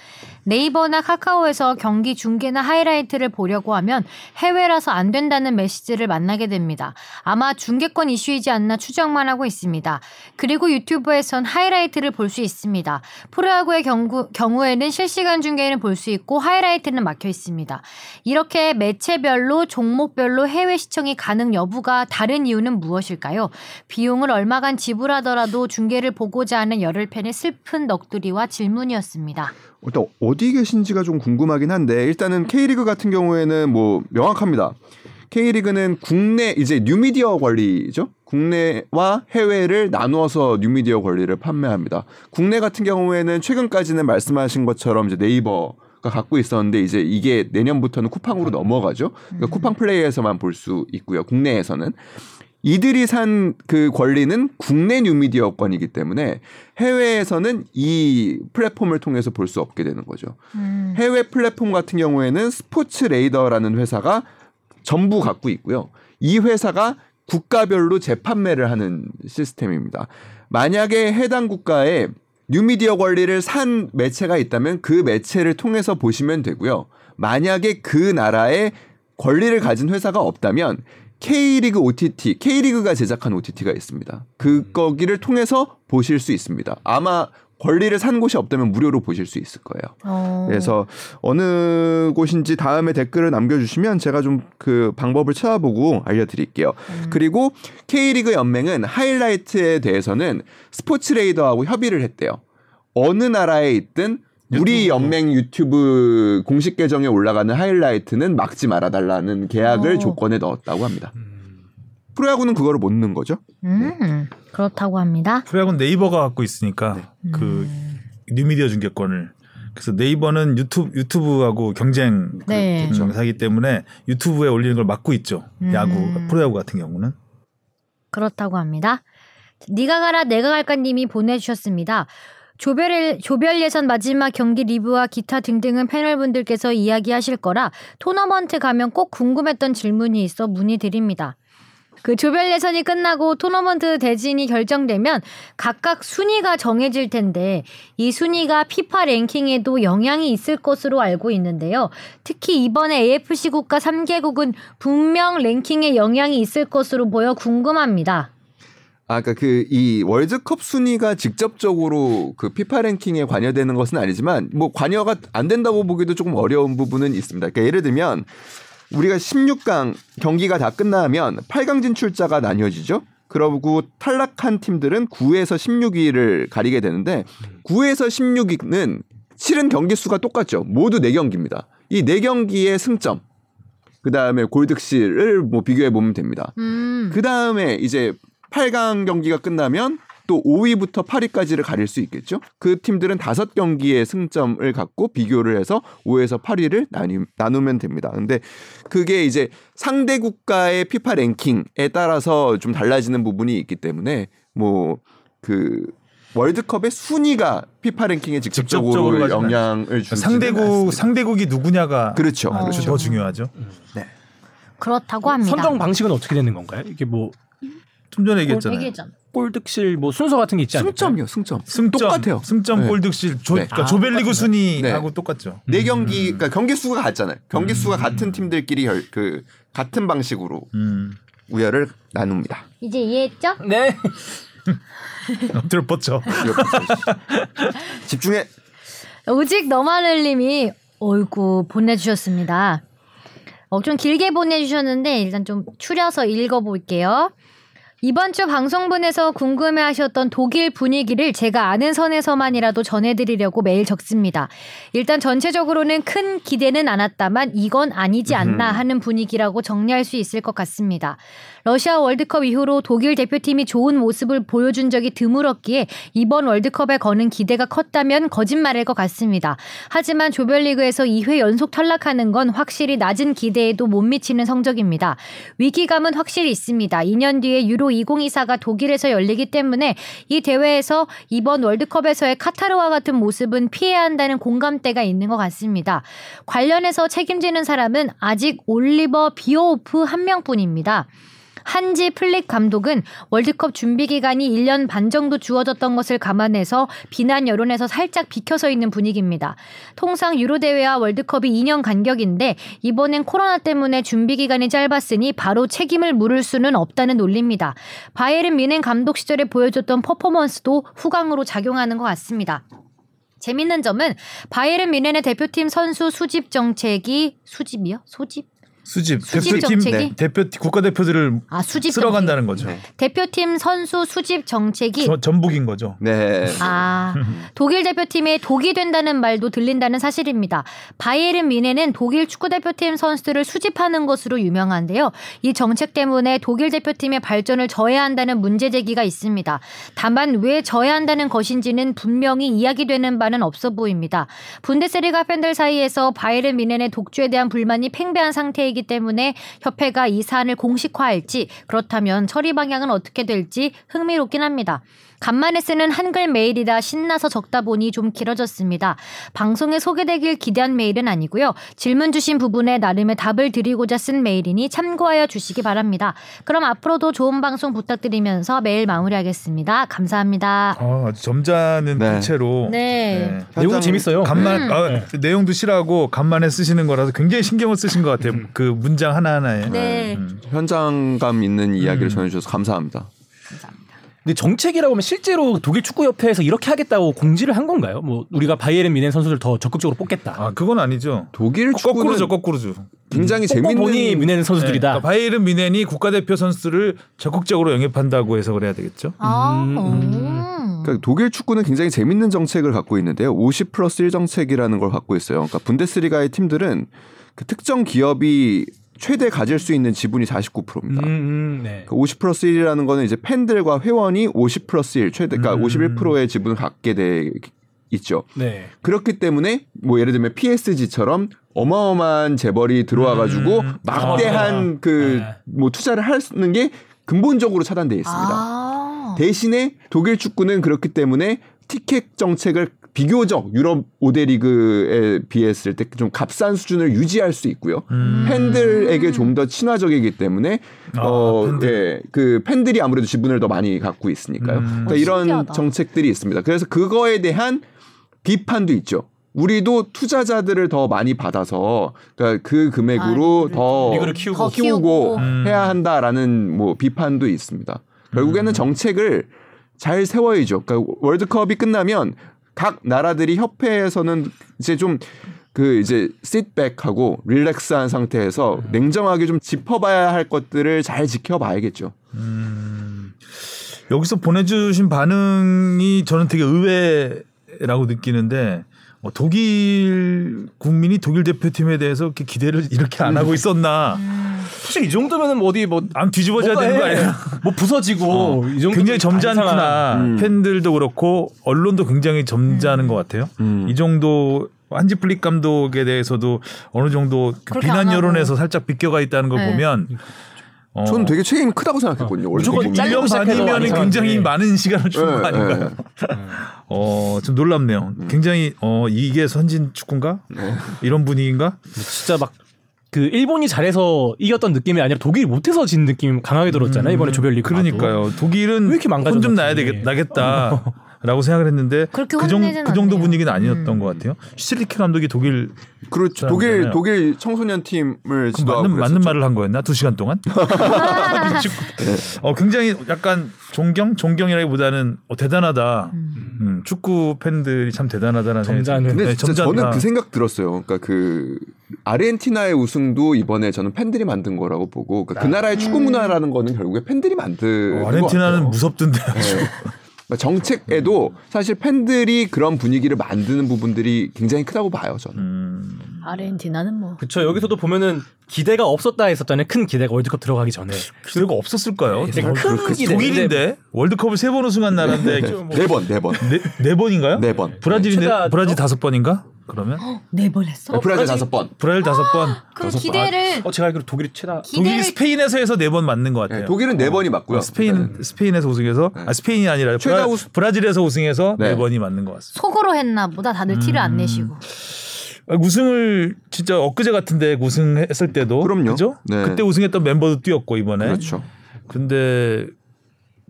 네이버나 카카오에서 경기 중계나 하이라이트를 보려고 하면 해외라서 안 된다는 메시지를 만나게 됩니다. 아마 중계권 이슈이지 않나 추정만 하고 있습니다. 그리고 유튜브에선 하이라이트를 볼 수 있습니다. 프로야구의 경우, 경우에는 실시간 중계는 볼 수 있고 하이라이트는 막혀 있습니다. 이렇게 매체별로 종목별로 해외 시청이 가능 여부가 다른 이유는 무엇일까요? 비용을 얼마간 지불하더라도 중계를 보고자 하는 열흘 팬의 슬픈 넋두리와 질문이었습니다. 일단 어디 계신지가 좀 궁금하긴 한데 일단은 K리그 같은 경우에는 뭐 명확합니다. K리그는 국내 이제 뉴미디어 관리죠. 국내와 해외를 나누어서 뉴미디어 권리를 판매합니다. 국내 같은 경우에는 최근까지는 말씀하신 것처럼 이제 네이버 가 갖고 있었는데 이제 이게 내년부터는 쿠팡으로 넘어가죠. 그러니까 쿠팡 플레이에서만 볼 수 있고요. 국내에서는 이들이 산 그 권리는 국내 뉴미디어권이기 때문에 해외에서는 이 플랫폼을 통해서 볼 수 없게 되는 거죠. 음. 해외 플랫폼 같은 경우에는 스포츠 레이더라는 회사가 전부 갖고 있고요. 이 회사가 국가별로 재판매를 하는 시스템입니다. 만약에 해당 국가에 뉴미디어 권리를 산 매체가 있다면 그 매체를 통해서 보시면 되고요. 만약에 그 나라에 권리를 가진 회사가 없다면 K리그 OTT, K리그가 제작한 OTT가 있습니다. 그 거기를 통해서 보실 수 있습니다. 아마 권리를 산 곳이 없다면 무료로 보실 수 있을 거예요. 어. 그래서 어느 곳인지 다음에 댓글을 남겨주시면 제가 좀 그 방법을 찾아보고 알려드릴게요. 그리고 K리그 연맹은 하이라이트에 대해서는 스포츠레이더하고 협의를 했대요. 어느 나라에 있든 우리 유튜브. 연맹 유튜브 공식 계정에 올라가는 하이라이트는 막지 말아달라는 계약을 어. 조건에 넣었다고 합니다. 프로야구는 그거를 못 넣은 거죠. 음, 그렇다고 합니다. 프로야구는 네이버가 갖고 있으니까 그 뉴미디어 중계권을 그래서 네이버는 유튜브 유튜브하고 경쟁 그 네. 회사이기 때문에 유튜브에 올리는 걸 막고 있죠. 야구 음. 프로야구 같은 경우는 그렇다고 합니다. 니가 가라 내가 갈까 님이 보내주셨습니다. 조별, 조별 예선 마지막 경기 리뷰와 기타 등등은 패널분들께서 이야기하실 거라 토너먼트 가면 꼭 궁금했던 질문이 있어 문의드립니다. 그 조별 예선이 끝나고 토너먼트 대진이 결정되면 각각 순위가 정해질 텐데 이 순위가 피파 랭킹에도 영향이 있을 것으로 알고 있는데요. 특히 이번에 AFC 국가 3개국은 분명 랭킹에 영향이 있을 것으로 보여 궁금합니다. 아, 그러니까 그 이 월드컵 순위가 직접적으로 그 피파 랭킹에 관여되는 것은 아니지만 뭐 관여가 안 된다고 보기도 조금 어려운 부분은 있습니다. 그러니까 예를 들면 우리가 16강 경기가 다 끝나면 8강 진출자가 나뉘어지죠. 그러고 탈락한 팀들은 9에서 16위를 가리게 되는데 9에서 16위는 실은 경기 수가 똑같죠. 모두 4경기입니다. 이 4경기의 승점 그다음에 골득실을 뭐 비교해 보면 됩니다. 음. 그 다음에 이제 8강 경기가 끝나면 또 5위부터 8위까지를 가릴 수 있겠죠. 그 팀들은 다섯 경기의 승점을 갖고 비교를 해서 5에서 8위를 나뉘, 나누 면 됩니다. 근데 그게 이제 상대 국가의 피파 랭킹에 따라서 좀 달라지는 부분이 있기 때문에 뭐 그 월드컵의 순위가 피파 랭킹에 직접적으로, 직접적으로 영향을 주지 상대국 상대국이 누구냐가 그렇죠. 어. 그렇죠. 더 중요하죠. 그렇다고 합니다. 선정 방식은 어떻게 되는 건가요? 이게 뭐 좀 전에 얘기했잖아요. 얘기했잖아. 골득실 뭐 순서 같은 게 있지 않을까요? 승점이요, 승점. 승점 똑같아요. 승점 네. 골득실 조, 네. 그러니까 아, 조별리그 똑같네. 순위하고 네. 똑같죠. 네 경기 그러니까 경기 수가 같잖아요. 경기 수가 같은 팀들끼리 열- 그 같은 방식으로 음. 우열을 나눕니다. 이제 이해했죠? 네. (laughs) 엎드려 뻗쳐. (laughs) 집중해. 오직 너만을님이 어이구 보내주셨습니다. 어, 좀 길게 보내주셨는데 일단 좀 추려서 읽어볼게요. 이번 주 방송분에서 궁금해하셨던 독일 분위기를 제가 아는 선에서만이라도 전해드리려고 메일 적습니다. 일단 전체적으로는 큰 기대는 않았다만 이건 아니지 않나 하는 분위기라고 정리할 수 있을 것 같습니다. 러시아 월드컵 이후로 독일 대표팀이 좋은 모습을 보여준 적이 드물었기에 이번 월드컵에 거는 기대가 컸다면 거짓말일 것 같습니다. 하지만 조별리그에서 2회 연속 탈락하는 건 확실히 낮은 기대에도 못 미치는 성적입니다. 위기감은 확실히 있습니다. 2년 뒤에 유로 2024가 독일에서 열리기 때문에 이 대회에서 이번 월드컵에서의 카타르와 같은 모습은 피해야 한다는 공감대가 있는 것 같습니다. 관련해서 책임지는 사람은 아직 올리버 비어호프 한 명뿐입니다. 한지 플릭 감독은 월드컵 준비 기간이 1년 반 정도 주어졌던 것을 감안해서 비난 여론에서 살짝 비켜서 있는 분위기입니다. 통상 유로 대회와 월드컵이 2년 간격인데 이번엔 코로나 때문에 준비 기간이 짧았으니 바로 책임을 물을 수는 없다는 논리입니다. 바이에른 미넨 감독 시절에 보여줬던 퍼포먼스도 후광으로 작용하는 것 같습니다. 재밌는 점은 바이에른 미넨의 대표팀 선수 수집 정책이 수집이요? 소집? 수집, 수집 대표팀 정책이? 대표 국가 대표들을 아 수집 쓸어 간다는 거죠. 네. 대표팀 선수 수집 정책이 저- 전북인 거죠. 네. 아, 독일 대표팀에 독이 된다는 말도 들린다는 사실입니다. 바이에른 미네는 독일 축구 대표팀 선수들을 수집하는 것으로 유명한데요. 이 정책 때문에 독일 대표팀의 발전을 저해한다는 문제 제기가 있습니다. 다만 왜 저해한다는 것인지는 분명히 이야기되는 바는 없어 보입니다. 분데스리가 팬들 사이에서 바이에른 미넨의 독주에 대한 불만이 팽배한 상태이 기 때문에 협회가 이 사안을 공식화할지 그렇다면 처리 방향은 어떻게 될지 흥미롭긴 합니다. 간만에 쓰는 한글 메일이라 신나서 적다 보니 좀 길어졌습니다. 방송에 소개되길 기대한 메일은 아니고요. 질문 주신 부분에 나름의 답을 드리고자 쓴 메일이니 참고하여 주시기 바랍니다. 그럼 앞으로도 좋은 방송 부탁드리면서 메일 마무리하겠습니다. 감사합니다. 아, 점잖은 네. 부채로. 네. 내용 현장- 재밌어요. 간만 음. 아, 네. 내용도 싫어하고 간만에 쓰시는 거라서 굉장히 신경을 쓰신 것 같아요. 그 문장 하나 하나에. 네. 음. 현장감 있는 이야기를 음. 전해주셔서 감사합니다. 감사합니다. 근데 정책이라고 하면 실제로 독일 축구협회에서 이렇게 하겠다고 공지를 한 건가요? 뭐 우리가 바이에른 미넨 선수들 더 적극적으로 뽑겠다. 아 그건 아니죠. 독일 축구는 거꾸로죠, 거꾸로죠. 굉장히 재밌는 미넨 선수들이다. 네, 그러니까 바이에른 미넨이 국가대표 선수를 적극적으로 영입한다고 해석을 해야 되겠죠. 아, 음, 음. 그러니까 독일 축구는 굉장히 재밌는 정책을 갖고 있는데요. 50 플러스 1 정책이라는 걸 갖고 있어요. 그러니까 분데스리가의 팀들은 그 특정 기업이 최대 가질 수 있는 지분이 49%입니다. 음, 음, 네. 그 50 플러스 1이라는 거는 이제 팬들과 회원이 50 플러스 1 최대 그러니까 음. 51%의 지분을 갖게 돼 있죠. 네. 그렇기 때문에 뭐 예를 들면 PSG처럼 어마어마한 재벌이 들어와 가지고 음. 막대한 아. 그 네. 뭐 투자를 하는 게 근본적으로 차단돼 있습니다. 아. 대신에 독일 축구는 그렇기 때문에 티켓 정책을 비교적 유럽 5대 리그에 비했을 때 좀 값싼 수준을 유지할 수 있고요. 음. 팬들에게 좀 더 친화적이기 때문에 아, 어, 팬들. 예, 그 팬들이 아무래도 지분을 더 많이 갖고 있으니까요. 음. 그러니까 어, 이런 신기하다. 정책들이 있습니다. 그래서 그거에 대한 비판도 있죠. 우리도 투자자들을 더 많이 받아서 그러니까 그 금액으로 아, 더 리그를 키우고. 더 키우고 키우고. 음. 해야 한다라는 뭐 비판도 있습니다. 결국에는 음. 정책을 잘 세워야죠. 그러니까 월드컵이 끝나면 각 나라들이 협회에서는 이제 좀 그 이제 sit-back하고 릴렉스한 상태에서 냉정하게 좀 짚어봐야 할 것들을 잘 지켜봐야겠죠. 음. 여기서 보내주신 반응이 저는 되게 의외라고 느끼는데 어, 독일 국민이 독일 대표팀에 대해서 이렇게 기대를 이렇게 안 하고 있었나? 사실 이 정도면은 뭐 어디 뭐 안 뒤집어져야 되는 거 아니야? (laughs) 뭐 부서지고 이 정도 굉장히 점잖구나. 음. 팬들도 그렇고 언론도 굉장히 점잖은 것 같아요. 음. 이 정도 한지 플릭 감독에 대해서도 어느 정도 그 비난. 여론에서 살짝 비껴가 있다는 걸 네. 보면 어, 저는 되게 책임이 크다고 생각했거든요. 무조건 월드컵 잘리고 보면. 1년 시작해서 반이면 굉장히 사람들이. 많은 시간을 준거 네, 아닌가요? (laughs) 네. 어, 좀 놀랍네요. 굉장히 어 이게 선진 축구인가? 이런 분위기인가? 진짜 막 그 일본이 잘해서 이겼던 느낌이 아니라 독일이 못해서 진 느낌 강하게 들었잖아요 이번에 조별리그 그러니까요. 독일은 왜 이렇게 망가졌나, 혼좀 나야. 되겠 나겠다 (laughs) 라고 생각을 했는데 그렇게 그, 정, 그 정도. 분위기는 아니었던 음. 것 같아요. 슈틸리케 감독이 독일 그렇죠. 독일 독일 청소년 팀을 맞는 맞는. 말을 한 거였나? 두 시간 동안? (laughs) (laughs) 어 굉장히 약간 존경 존경이라기보다는 어, 대단하다. 음, 축구 팬들이 참 대단하다라는 생각이 점잖은. 근데 네, 진짜. 저는 그 생각 들었어요. 그러니까 그 아르헨티나의 우승도 이번에 저는 팬들이 만든 거라고 보고 그러니까 그 나라의 축구 문화라는 거는 결국에 팬들이 만든 어, 아르헨티나는 거 무섭던데. 네. (laughs) 그러니까 정책에도 사실 팬들이 그런 분위기를 만드는 부분들이 굉장히 크다고 봐요. 저는. 음, 아르헨티나는 뭐 그렇죠 여기서도 보면은 기대가 없었다 했었잖아요 큰 기대가 월드컵 들어가기 전에 기대가 없었을까요? 되게 큰 기대 독일인데 월드컵을 세 번 우승한 나라인데 (laughs) 네 번, 네 번, 네, 네 번인가요? 네 번. 브라질이 네, 브라질 다섯 번인가? 그러면 네번 했어? 네, 브라질 다섯 번. 브라질 다섯 번. 그럼 다섯 기대를 어 제가 알기로 독일이 최다 독일이 기대를 스페인에서 해서 네 번 맞는 것 같아요. 네, 독일은 네 번이 맞고요. 어, 스페인 스페인에서 우승해서 아 스페인이 아니라 최다 브라, 우승- 브라질에서 우승해서 네. 네. 번이 맞는 것 같습니다. 속으로 했나 보다 다들 티를 안 음. 내시고 아, 우승을 진짜 엊그제 같은데 우승했을 때도 그럼요. 그죠? 네. 그때 우승했던 멤버도 뛰었고 이번에 그렇죠. 근데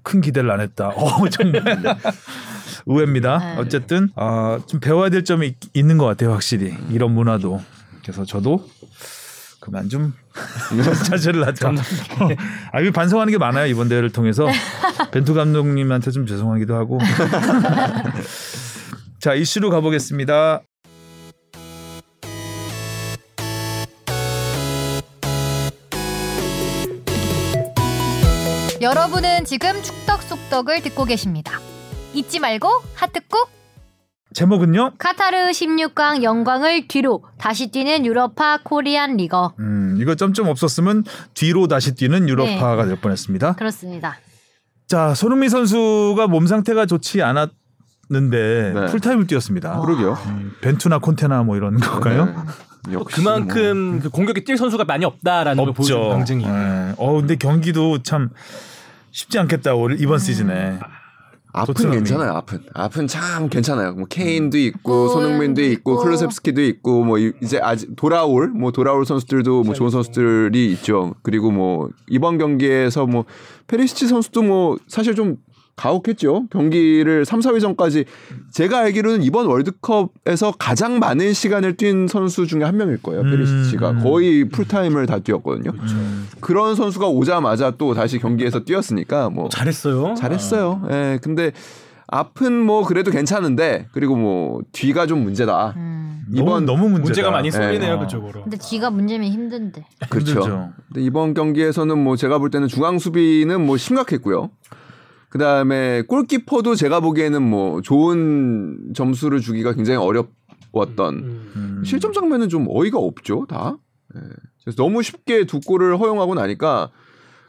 큰 기대를 안 했다. 어, 정말 (laughs) 의외입니다. 네. 어쨌든 아, 좀 배워야 될 점이 있는 것 같아요, 확실히 이런 문화도. 그래서 저도 그만 좀 (laughs) 자제를 하자. 아, 이 반성하는 게 많아요 이번 대회를 통해서 (laughs) 벤투 감독님한테 좀 죄송하기도 하고. (laughs) 자 이슈로 가보겠습니다. 여러분은 지금 축덕 속덕을 듣고 계십니다. 잊지 말고 하트 꾹 제목은요? 카타르 16강 영광을 뒤로 다시 뛰는 유럽파 Korean leaguer 음, 이거 점점 없었으면 뒤로 다시 뛰는 유럽파가 네. 될 뻔했습니다. 그렇습니다. 자, 손흥민 선수가 몸 상태가 좋지 않았 는데 네. 풀타임을 뛰었습니다. 그러게요. 음, 벤투나 콘테나 뭐 이런 걸까요? 네. 또 역시 그만큼 그 공격에 뛸 선수가 많이 없다라는 걸 보여주는 방증이. 네. 어, 근데 경기도 참 쉽지 않겠다 올 이번 시즌에. 아픈 토트넘이. 괜찮아요. 아픈 아픈 참 괜찮아요. 뭐 케인도 있고 음, 손흥민도 있고 있고. 쿨루셉스키도 있고 뭐 이- 이제 아직 돌아올 뭐 돌아올 선수들도 뭐 좋은 선수들이 있죠. 그리고 뭐 이번 경기에서 뭐 페리시치 선수도 뭐 사실 좀 가혹했죠. 경기를 3, 4위 전까지 제가 알기로는 이번 월드컵에서 가장 많은 시간을 뛴 선수 중에 한 명일 거예요. 음, 페리시치가 음. 거의 풀타임을 다 뛰었거든요. 음. 그런 선수가 오자마자 또 다시 경기에서 뛰었으니까 뭐 잘했어요. 잘했어요. 예. 근데 앞은 뭐 그래도 괜찮은데 그리고 뭐 뒤가 좀 문제다. 음. 이번 너무, 너무 문제다. 문제가 많이 쏠리네요 어. 그쪽으로. 근데 뒤가 문제면 힘든데. 그렇죠. 근데 이번 경기에서는 뭐 제가 볼 때는 중앙 수비는 뭐 심각했고요. 그 다음에 골키퍼도 제가 보기에는 뭐 좋은 점수를 주기가 굉장히 어려웠던 음. 음. 실점 장면은 좀 어이가 없죠, 다. 예. 그래서 너무 쉽게 두 골을 허용하고 나니까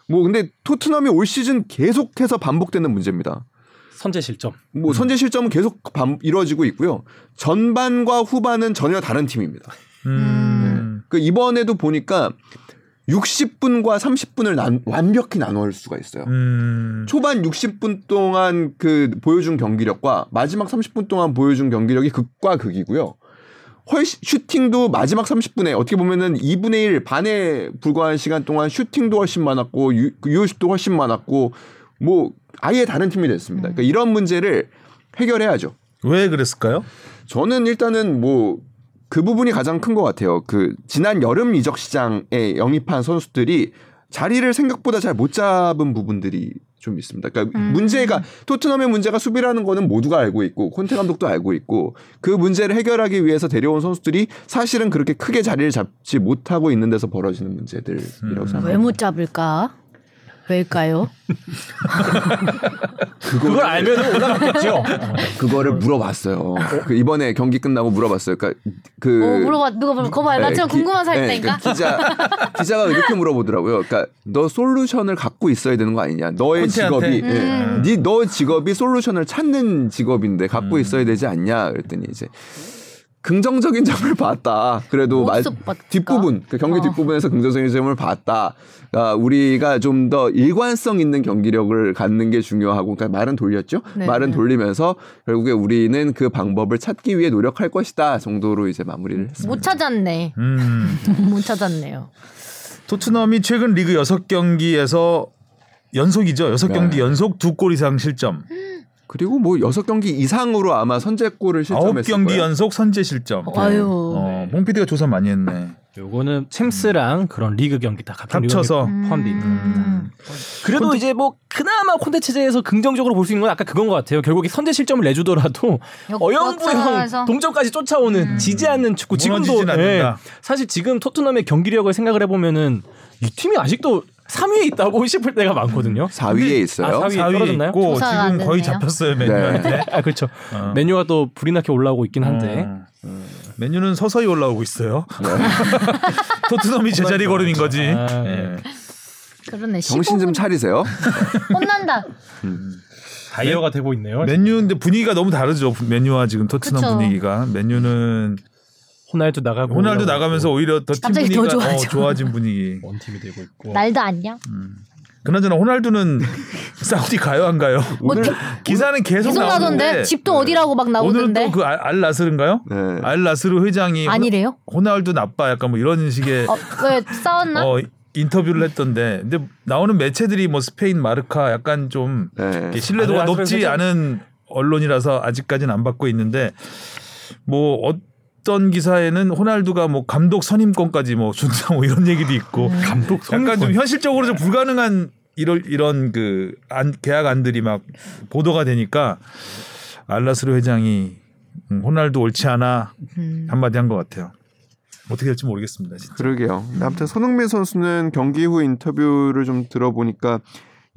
뭐 근데 토트넘이 올 시즌 계속해서 반복되는 문제입니다. 선제 실점. 뭐 선제 실점은 계속 반- 이루어지고 있고요. 전반과 후반은 전혀 다른 팀입니다. 음. 그 이번에도 보니까 60분과 30분을 완벽히 나눌 수가 있어요. 음. 초반 60분 동안 그 보여준 경기력과 마지막 30분 동안 보여준 경기력이 극과 극이고요. 훨씬 슈팅도 마지막 30분에 어떻게 보면은 2분의 1 반에 불과한 시간 동안 슈팅도 훨씬 많았고 유, 유효슛도 훨씬 많았고 뭐 아예 다른 팀이 됐습니다. 그러니까 이런 문제를 해결해야죠. 왜 그랬을까요? 저는 일단은 뭐 그 부분이 가장 큰 것 같아요. 그 지난 여름 이적 시장에 영입한 선수들이 자리를 생각보다 잘 못 잡은 부분들이 좀 있습니다. 그러니까 음. 문제가 토트넘의 문제가 수비라는 거는 모두가 알고 있고 콘테 감독도 알고 있고 그 문제를 해결하기 위해서 데려온 선수들이 사실은 그렇게 크게 자리를 잡지 못하고 있는 데서 벌어지는 문제들이라고 음. 생각합니다. 왜 못 잡을까? 왜일까요? 그걸 알면 올라갔겠죠. (laughs) 그거를 물어봤어요. 그 이번에 경기 끝나고 물어봤어요. 그러니까 그 어, 물어봐 누가 물어? 거 봐요. 나처럼 기- 궁금한 사람 네, 있다니까. 그 기자 기자가 이렇게 물어보더라고요. 그러니까 너 솔루션을 갖고 있어야 되는 거 아니냐? 너의? 직업이 음. 네, 너 직업이 솔루션을 찾는 직업인데 갖고 음. 있어야 되지 않냐? 그랬더니 이제 긍정적인 (laughs) 점을 봤다. 그래도 봤을까? 뒷부분 그 경기 어. 뒷부분에서 긍정적인 점을 봤다. 그러니까 우리가 좀 더 일관성 있는 경기력을 갖는 게 중요하고 그러니까 말은 돌렸죠. 네, 말은 네. 돌리면서 결국에 우리는 그 방법을 찾기 위해 노력할 것이다 정도로 이제 마무리를 했습니다. 못 찾았네. 음. (laughs) 못 찾았네요. 토트넘이 최근 리그 6경기에서 연속이죠. 6경기 네. 연속 두 골 이상 실점. (gasps) 그리고 뭐 여섯 경기 이상으로 아마 선제골을 실점했을 9경기 거예요. 연속 선제 실점. 아유. 어, 홍 PD가 조사 많이 했네. 요거는 챔스랑 그런 리그 경기 다 합쳐서. 포함돼 있는. 음. 그래도 이제 뭐 그나마 콘테 체제에서 긍정적으로 볼 수 있는 건 아까 그건 것 같아요. 결국에 선제 실점을 내주더라도. 어영부영 동점까지 쫓아오는 지지 않는 축구. 지금도 않는다. 사실 지금 토트넘의 경기력을 생각을 해보면은 이 팀이 아직도 3위에 있다고 (laughs) 싶을 때가 많거든요. 4위에 있어요. 아, 4위. 4위에 떨어졌나요? 있고 지금 거의. 잡혔어요 메뉴한테. (laughs) 아 그렇죠. 어. 메뉴가 또 불이 나게 올라오고 있긴 한데 어. 메뉴는 서서히 올라오고 있어요. 네. (laughs) 토트넘이 제자리 걸음인 거지. 아, 예. 그러네. 정신 좀 15분 차리세요. 혼난다. 다이어가 되고 있네요. 메뉴인데 분위기가 너무 다르죠. 메뉴와 지금 토트넘 그쵸. 분위기가. 메뉴는 호날두 나가고 호날두 나가면서 오히려 더팀 갑자기 더 분위기가 어, 좋아져. 좋아진 분위기. 원팀이 되고 있고. 날도 안녕. 그나저나 호날두는 (laughs) 사우디 가요 안 가요? 오늘 기사는 계속, 계속 나던데 나오는데 집도 어디라고 막 오늘은 나오던데. 또 그 알라스르인가요? 네. 알라스르 회장이 아니래요? 호- 호날두 나빠 약간 뭐 이런 식의 어, 왜 싸웠나? 어, 인터뷰를 했던데 근데 나오는 매체들이 뭐 스페인 마르카 약간 좀 네. 신뢰도가 높지 회장. 않은 언론이라서 아직까지는 안 받고 있는데 뭐 어 떤 기사에는 호날두가 뭐 감독 선임권까지 뭐 준다 뭐 이런 얘기도 있고 음. 감독 약간 좀 현실적으로 좀 불가능한 이런 이런 그 안, 계약안들이 막 보도가 되니까 알라스르 회장이 음, 호날두 옳지 않아 음. 한마디 한 것 같아요. 어떻게 될지 모르겠습니다. 진짜. 그러게요. 아무튼 손흥민 선수는 경기 후 인터뷰를 좀 들어보니까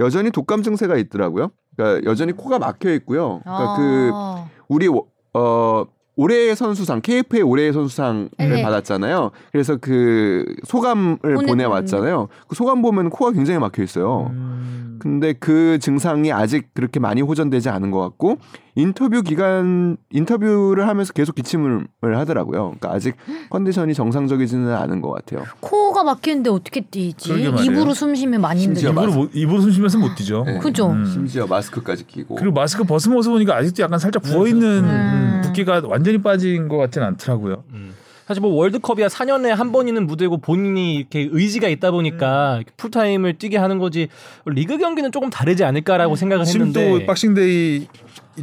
여전히 독감 증세가 있더라고요. 그러니까 여전히 코가 막혀 있고요. 그러니까 그 어. 우리 어 올해의 선수상 KFA 올해의 선수상을 네. 받았잖아요. 그래서 그 소감을 보내- 보내왔잖아요. 그 소감 보면 코가 굉장히 막혀 있어요. 음. 근데 그 증상이 아직 그렇게 많이 호전되지 않은 것 같고 인터뷰 기간 인터뷰를 하면서 계속 기침을 하더라고요. 그러니까 아직 컨디션이 정상적이지는 않은 것 같아요. 코가 막히는데 어떻게 뛰지? 입으로 숨 쉬면 많이 힘들죠. 입으로 못, 입으로 숨 쉬면서 못 뛰죠. 네. 그죠? 음. 심지어 마스크까지 끼고 그리고 마스크 벗은 모습 보니까 아직도 약간 살짝 부어 있는 음. 붓기가 완전히 빠진 것 같지는 않더라고요. 음. 사실 뭐 월드컵이야 4년에 한번 있는 무대고 본인이 이렇게 의지가 있다 보니까 풀타임을 뛰게 하는 거지 리그 경기는 조금 다르지 않을까라고 생각을 지금 했는데 또 Boxing Day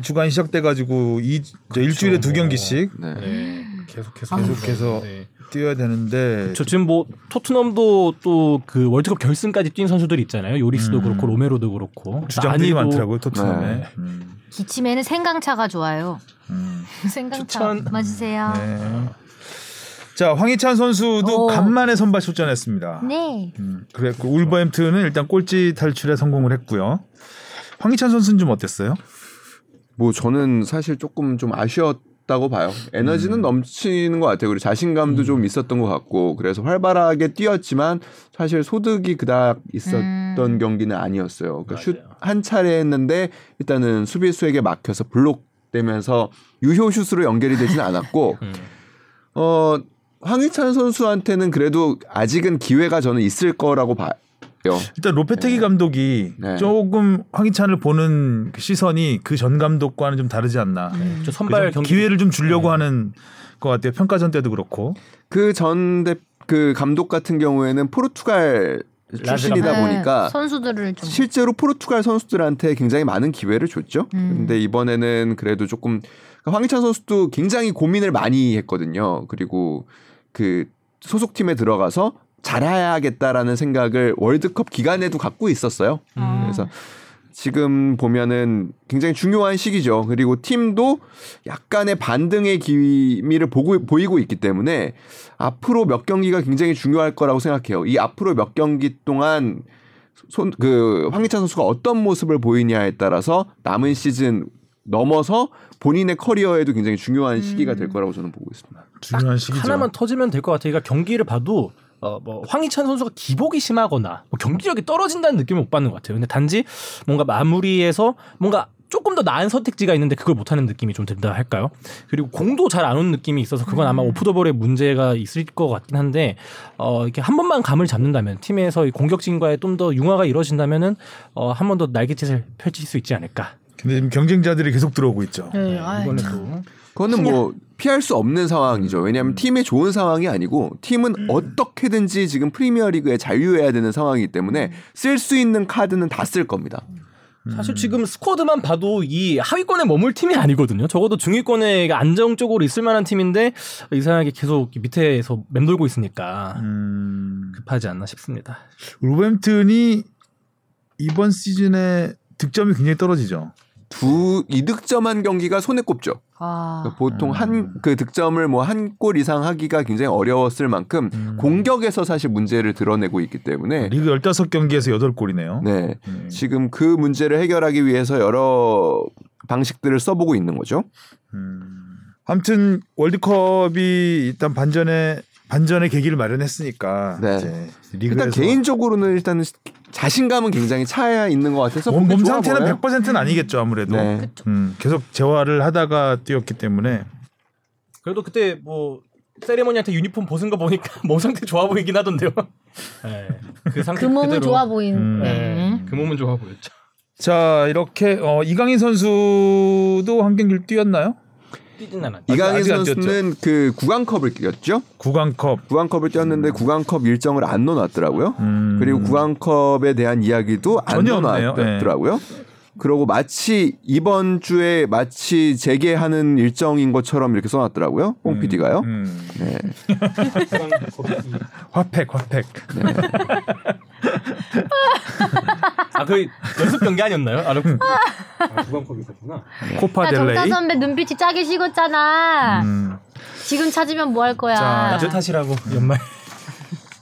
주간 시작돼 가지고 이저 일주일에 두 경기씩 네. 네. 계속해서 계속해서 네. 뛰어야 되는데 저 지금 뭐 토트넘도 또 그 월드컵 결승까지 뛴 선수들이 있잖아요. 요리스도 음. 그렇고 로메로도 그렇고 주장들이 아니도 많더라고요 토트넘에. 네. 음. 기침에는 생강차가 좋아요. 음. 생강차 추천. 맞으세요. 네. 자 황희찬 선수도 오. 간만에 선발 출전했습니다. 네. 음, 그랬고 울버햄튼은 일단 꼴찌 탈출에 성공을 했고요. 황희찬 선수는 좀 어땠어요? 뭐 저는 사실 조금 좀 아쉬웠 다고 봐요. 에너지는 넘치는 것 같아요. 그리고 자신감도 좀 있었던 것 같고 그래서 활발하게 뛰었지만 사실 소득이 그닥 있었던 음. 경기는 아니었어요. 그러니까 슛. 한 차례 했는데 일단은 수비수에게 막혀서 블록 되면서 유효 슛으로 연결이 되지는 않았고 (laughs) 음. 어 황희찬 선수한테는 그래도 아직은 기회가 저는 있을 거라고 봐요. 일단 로페테기 감독이 네. 조금 황희찬을 보는 그 시선이 그 전 감독과는 좀 다르지 않나. 음. 저 선발? 경기 기회를 좀 주려고 하는 것 같아요. 평가전 때도 그렇고. 그전그 감독 같은 경우에는 포르투갈 출신이다 네, 보니까 선수들을 좀 실제로 포르투갈 선수들한테 굉장히 많은 기회를 줬죠. 음. 근데 이번에는 그래도 조금 그러니까 황희찬 선수도 굉장히 고민을 많이 했거든요. 그리고 그 소속팀에 들어가서 잘해야겠다라는 생각을 월드컵 기간에도 갖고 있었어요. 아. 그래서 지금 보면은 굉장히 중요한 시기죠. 그리고 팀도 약간의 반등의 기미를 보고 보이고 있기 때문에 앞으로 몇 경기가 굉장히 중요할 거라고 생각해요. 이 앞으로 몇 경기 동안 손 그 황희찬 선수가 어떤 모습을 보이냐에 따라서 남은 시즌 넘어서 본인의 커리어에도 굉장히 중요한 시기가 될 거라고 저는 보고 있습니다. 중요한 시기죠. 하나만 터지면 될 것 같아요. 그러니까 경기를 봐도 어, 뭐 황희찬 선수가 기복이 심하거나 뭐 경기력이 떨어진다는 느낌을 못 받는 것 같아요. 근데 단지 뭔가 마무리에서 뭔가 조금 더 나은 선택지가 있는데 그걸 못하는 느낌이 좀 든다 할까요? 그리고 공도 잘 안 오는 느낌이 있어서 그건 아마 오프더볼의 문제가 있을 것 같긴 한데 어, 이렇게 한 번만 감을 잡는다면 팀에서 이 공격진과의 좀 더 융화가 이루어진다면은 어, 한 번 더 날개짓을 펼칠 수 있지 않을까. 근데 지금 경쟁자들이 계속 들어오고 있죠. 네, 아이, 이번에도 그거는 뭐 피할 수 없는 상황이죠. 왜냐하면 팀의 좋은 상황이 아니고 팀은 어떻게든지 지금 프리미어리그에 잔류해야 되는 상황이기 때문에 쓸 수 있는 카드는 다 쓸 겁니다. 사실 지금 스쿼드만 봐도 이 하위권에 머물 팀이 아니거든요. 적어도 중위권에 안정적으로 있을 만한 팀인데 이상하게 계속 밑에서 맴돌고 있으니까 음, 급하지 않나 싶습니다. 울버햄튼이 이번 시즌에 득점이 굉장히 떨어지죠. 두 이득점한 경기가 손에 꼽죠. 아, 그러니까 보통 한 그 득점을 뭐 한 골 이상 하기가 굉장히 어려웠을 만큼 공격에서 사실 문제를 드러내고 있기 때문에 리그 15경기에서 8골이네요. 네. 음. 지금 그 문제를 해결하기 위해서 여러 방식들을 써보고 있는 거죠. 음. 아무튼 월드컵이 일단 반전의 반전의 계기를 마련했으니까 네. 일단 개인적으로는 일단은 자신감은 굉장히 차 있는 것 같아서 몸, 몸 상태는 보여요. 100%는 아니겠죠 아무래도. 네. 음, 계속 재활을 하다가 뛰었기 때문에 그래도 그때 뭐 세레모니한테 유니폼 벗은 거 보니까 (laughs) 몸 상태 좋아 보이긴 하던데요. 네. 그 상태 그 몸은 그대로. 좋아 보이는. 음. 네. 네. 그 몸은 좋아 보였죠. 자 이렇게 어, 이강인 선수도 한 경기를 뛰었나요? 뛰진 않았죠. 이강인. 선수는 그 구강컵을 뛰었죠. 구강컵. 구강컵을 뛰었는데 구강컵 일정을 안 넣어놨더라고요. 음. 그리고 구강컵에 대한 이야기도 안. 넣어놨더라고요. 그러고 마치 이번 주에 마치 재개하는 일정인 것처럼 이렇게 써놨더라고요. 뽕 PD가요. 음. 네. (laughs) 화팩 화팩. 아그 연습 경기 아니었나요? 아, 그 구강컵 있었구나. 코파 야, 정타 델레이. 선배 눈빛이 짜게 식었잖아. 음. 지금 찾으면 뭐 할 거야? 자, 나 탓이라고 연말.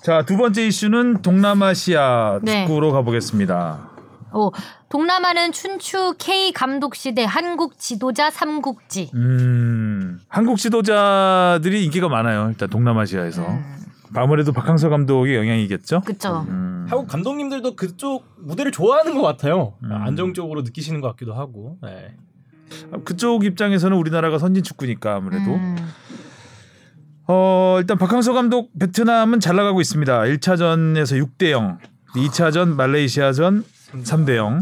자, 두 번째 이슈는 동남아시아 네. 축구로 가보겠습니다. 어, 동남아는 춘추 K 감독 시대 한국 지도자 삼국지. 음, 한국 지도자들이 인기가 많아요. 일단 동남아시아에서. 음, 아무래도 박항서 감독의 영향이겠죠. 그쵸. 음. 한국 감독님들도 그쪽 무대를 좋아하는 것 같아요. 음. 안정적으로 느끼시는 것 같기도 하고. 네. 그쪽 입장에서는 우리나라가 선진 축구니까 아무래도 음, 어 일단 박항서 감독 베트남은 잘 나가고 있습니다. 1차전에서 6대 0, 2차전 말레이시아전 3대 0.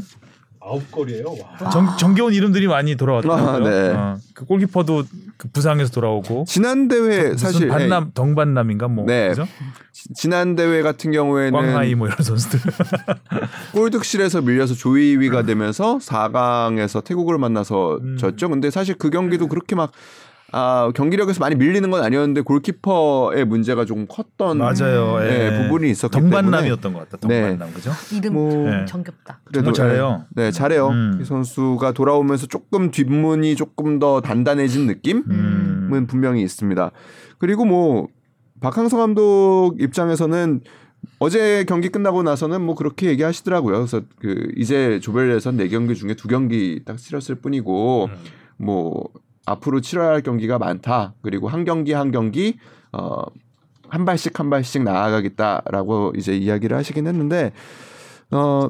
아홉 골이에요. 와. 정, 정겨운 이름들이 많이 돌아왔더라고요. 아, 네. 어, 그 골키퍼도 그 부상에서 돌아오고 지난 대회 사실 반남 덩반남인가 뭐 네. 그죠? 예, 지난 대회 같은 경우에는 광하이 뭐 이런 선수들. (laughs) 골득실에서 밀려서 조이위가 되면서 4강에서 태국을 만나서 음. 졌죠. 근데 사실 그 경기도 그렇게 막 아, 경기력에서 많이 밀리는 건 아니었는데 골키퍼의 문제가 조금 컸던 맞아요. 네, 예. 부분이 있었기 때문에 덩반남이었던 것 같다. 네. 덩반남 그죠? 이름 뭐 네. 정겹다. 잘해요. 네, 잘해요. 음. 이 선수가 돌아오면서 조금 뒷문이 조금 더 단단해진 느낌은 음. 분명히 있습니다. 그리고 뭐 박항서 감독 입장에서는 어제 경기 끝나고 나서는 뭐 그렇게 얘기하시더라고요. 그래서 그 이제 조별 예선 네 경기 중에 두 경기 딱 치렀을 뿐이고 음. 뭐 앞으로 치러야 할 경기가 많다. 그리고 한 경기 한 경기 어. 한 발씩 한 발씩 나아가겠다라고 이제 이야기를 하시긴 했는데 어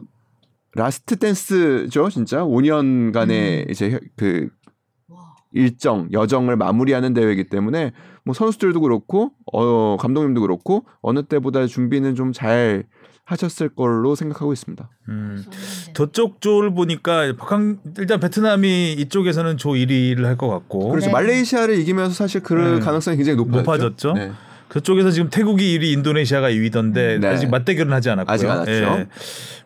last dance죠 진짜 5년간의 이제 혀- 그 일정 여정을 마무리하는 대회이기 때문에 뭐 선수들도 그렇고 어 감독님도 그렇고 어느 때보다 준비는 좀 잘 하셨을 걸로 생각하고 있습니다. 음. 저쪽 조를 보니까 박항 일단 베트남이 이쪽에서는 조 1위를 할 것 같고 그렇죠. 네. 말레이시아를 이기면서 사실 그 네. 가능성이 굉장히 높아졌죠. 높아졌죠. 네. 그쪽에서 지금 태국이 1위, 인도네시아가 2위던데 네. 아직 맞대결은 하지 않았고요. 아직 안 했죠.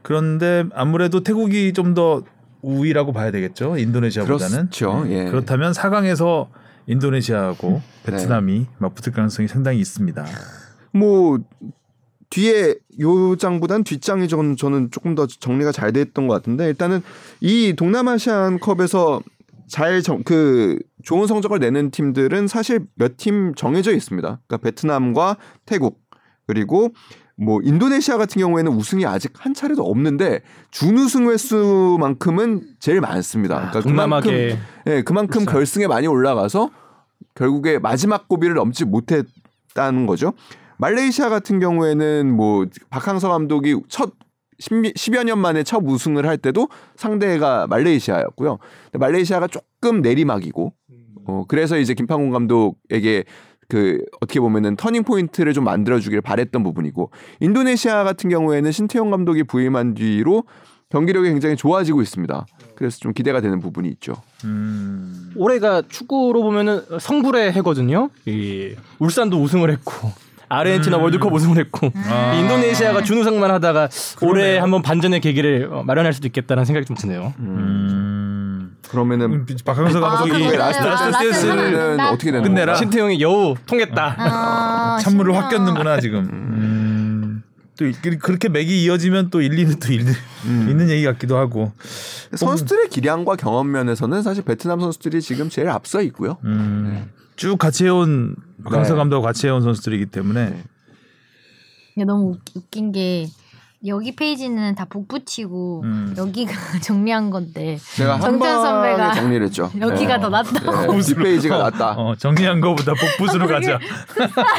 그런데 아무래도 태국이 좀 더 우위라고 봐야 되겠죠. 인도네시아보다는. 그렇죠. 예. 그렇다면 4강에서 인도네시아하고 네. 베트남이 맞붙을 가능성이 상당히 있습니다. 뭐 뒤에 요 장보단 뒷장이 저는 저는 조금 더 정리가 잘 됐던 것 같은데 일단은 이 동남아시안 컵에서 잘그 좋은 성적을 내는 팀들은 사실 몇 팀 정해져 있습니다. 그러니까 베트남과 태국 그리고 뭐 인도네시아 같은 경우에는 우승이 아직 한 차례도 없는데 준우승 횟수만큼은 제일 많습니다. 그러니까 그만큼 동남아계 예, 그만큼 그렇죠. 결승에 많이 올라가서 결국에 마지막 고비를 넘지 못했다는 거죠. 말레이시아 같은 경우에는 뭐 박항서 감독이 첫 10, 여 년 만에 첫 우승을 할 때도 상대가 말레이시아였고요. 근데 말레이시아가 조금 내리막이고 어 그래서 이제 김판곤 감독에게 그 어떻게 보면은 터닝 포인트를 좀 만들어 주길 바랬던 부분이고 인도네시아 같은 경우에는 신태용 감독이 부임한 뒤로 경기력이 굉장히 좋아지고 있습니다. 그래서 좀 기대가 되는 부분이 있죠. 음. 올해가 축구로 보면은 성불의 해거든요. 이 울산도 우승을 했고 아르헨티나 음. 월드컵 우승을 했고 아. 이 인도네시아가 준우승만 하다가 올해 한번 반전의 계기를 어, 마련할 수도 있겠다는 생각이 좀 드네요. 음. 그러면 음, 박항서 아, 감독이 그거는 라스트 댄스는 나- 어떻게 되는 끝내라. 신태용이 여우 통했다. 아, 찬물을 신기하다. 확 꼈는구나 지금. 음. 또 이- 그렇게 맥이 이어지면 또 일리는 또 일리, 있는 얘기 같기도 하고. 선수들의 기량과 경험 면에서는 사실 베트남 선수들이 지금 제일 앞서 있고요. 음. 쭉 같이 해온 네. 감독 같이 해온 선수들이기 때문에 이게 너무 웃- 웃긴 게 여기 페이지는 다 복붙이고 음. 여기가 (laughs) 정리한 건데 제가 한 정찬 선배가 정리를 했죠. (laughs) 여기가 네. 더 낫다. 네, 뒷페이지가 낫다. 어, 정리한 거보다 복붙으로 가자.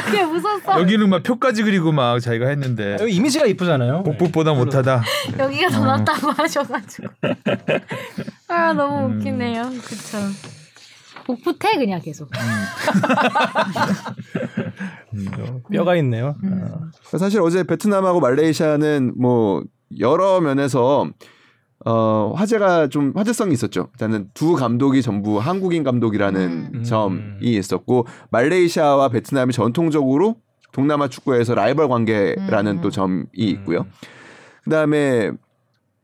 그게 웃었어. 여기는 막 표까지 그리고 막 자기가 했는데 여기 이미지가 이쁘잖아요. 복붙보다 못하다. 여기가 어. 더 낫다고 (laughs) 하셔가지고 아 너무 웃기네요. 그쵸. 복붙해 그냥 계속. (laughs) 뼈가 있네요. 음. 어. 사실 어제 베트남하고 말레이시아는 뭐 여러 면에서 어 화제가 좀 화제성이 있었죠. 일단은 두 감독이 전부 한국인 감독이라는 음. 점이 있었고 말레이시아와 베트남이 전통적으로 동남아 축구에서 라이벌 관계라는 음. 또 점이 있고요. 그다음에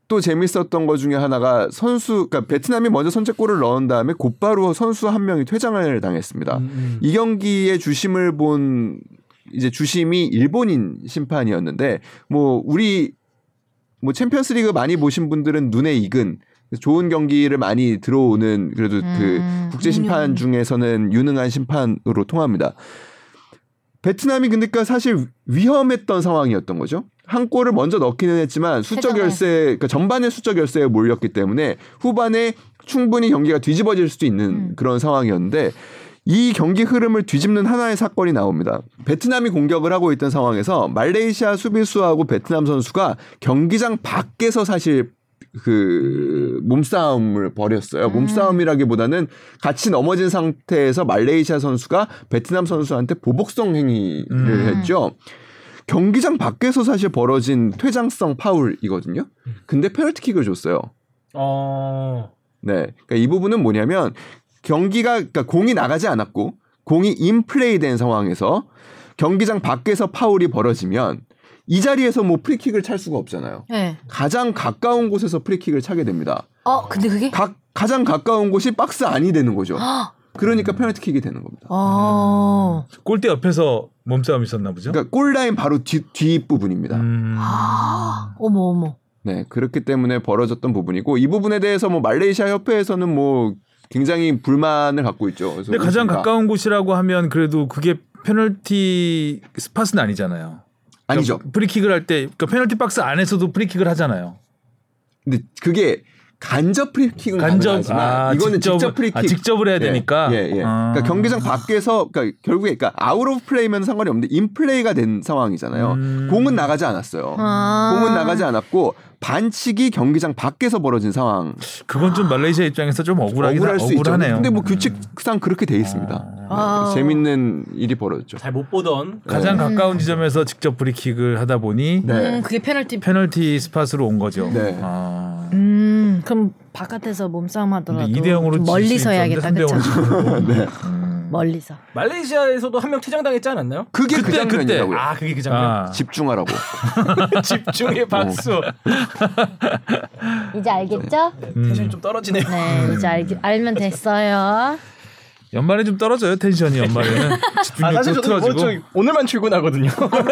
또 재밌었던 것 중에 하나가 선수 그러니까 베트남이 먼저 선제골을 넣은 다음에 곧바로 선수 한 명이 퇴장을 당했습니다. 음. 이 경기의 주심을 본 이제 주심이 일본인 심판이었는데 뭐 우리 뭐 챔피언스리그 많이 보신 분들은 눈에 익은 좋은 경기를 많이 들어오는 그래도 음, 그 국제 심판. 중에서는 유능한 심판으로 통합니다. 베트남이 근데 그 사실 위험했던 상황이었던 거죠. 한 골을 먼저 넣기는 했지만 수적. 열세, 그러니까 전반에 수적 열세에 몰렸기 때문에 후반에 충분히 경기가 뒤집어질 수도 있는 음. 그런 상황이었는데 이 경기 흐름을 뒤집는 하나의 사건이 나옵니다. 베트남이 공격을 하고 있던 상황에서 말레이시아 수비수하고 베트남 선수가 경기장 밖에서 사실 그 몸싸움을 벌였어요. 몸싸움이라기보다는 같이 넘어진 상태에서 말레이시아 선수가 베트남 선수한테 보복성 행위를 음. 했죠. 경기장 밖에서 사실 벌어진 퇴장성 파울이거든요. 근데 페널티킥을 줬어요. 어. 네. 그러니까 이 부분은 뭐냐면 경기가 그러니까 공이 나가지 않았고 공이 인플레이된 상황에서 경기장 밖에서 파울이 벌어지면 이 자리에서 뭐 프리킥을 찰 수가 없잖아요. 네. 가장 가까운 곳에서 프리킥을 차게 됩니다. 어 근데 그게 가, 가장 가까운 곳이 박스 안이 되는 거죠. 그러니까 페널티킥이 되는 겁니다. 어. 골대 옆에서 몸싸움이 있었나 보죠. 그러니까 골라인 바로 뒤, 뒷 부분입니다. 음. 아. 어머 어머. 네, 그렇기 때문에 벌어졌던 부분이고 이 부분에 대해서 뭐 말레이시아 협회에서는 뭐 굉장히 불만을 갖고 있죠. 그래서 근데 가장. 가까운 곳이라고 하면 그래도 그게 페널티 spot은 아니잖아요. 아니죠. 그러니까 프리킥을 할 때 그러니까 페널티 박스 안에서도 프리킥을 하잖아요. 근데 그게 간접 프리킥은 간접 가능하지만 아, 이거는 직접, 직접 프리킥. 아, 직접을 해야 예, 되니까. 예, 예. 아. 그러니까 경기장 밖에서 그러니까 결국에 그러니까 out of play면 상관이 없는데 in play가 된 상황이잖아요. 음. 공은 나가지 않았어요. 아. 공은 나가지 않았고 반칙이 경기장 밖에서 벌어진 상황. 그건 좀 말레이시아 입장에서 좀 억울하긴 억울할 수 있죠. 억울하네요. 근데 뭐 규칙상 그렇게 돼 있습니다. 아. 재밌는 일이 벌어졌죠. 잘 못 보던 가장 네. 가까운 지점에서 직접 프리킥을 하다 보니 네. 음, 그게 페널티. 페널티 spot으로 온 거죠. 네. 아. 음 그럼 바깥에서 몸싸움 하더라도 근데 2대 0으로 좀 멀리서 해야겠다. 그쵸? (laughs) 네. 멀리서. 말레이시아에서도 한 명 퇴장당했지 않았나요? 그게 그 그때, 장면이라고요. 아 그게 그 장면. 아. 집중하라고. (laughs) 집중의 박수. (laughs) 이제 알겠죠? 텐션이 좀 떨어지네요. 네 이제 알, 알면 됐어요. 연말에 좀 떨어져요 텐션이 연말에는 아 집중력도 사실 저도 뭐 틀어지고. 저 오늘만 출근하거든요.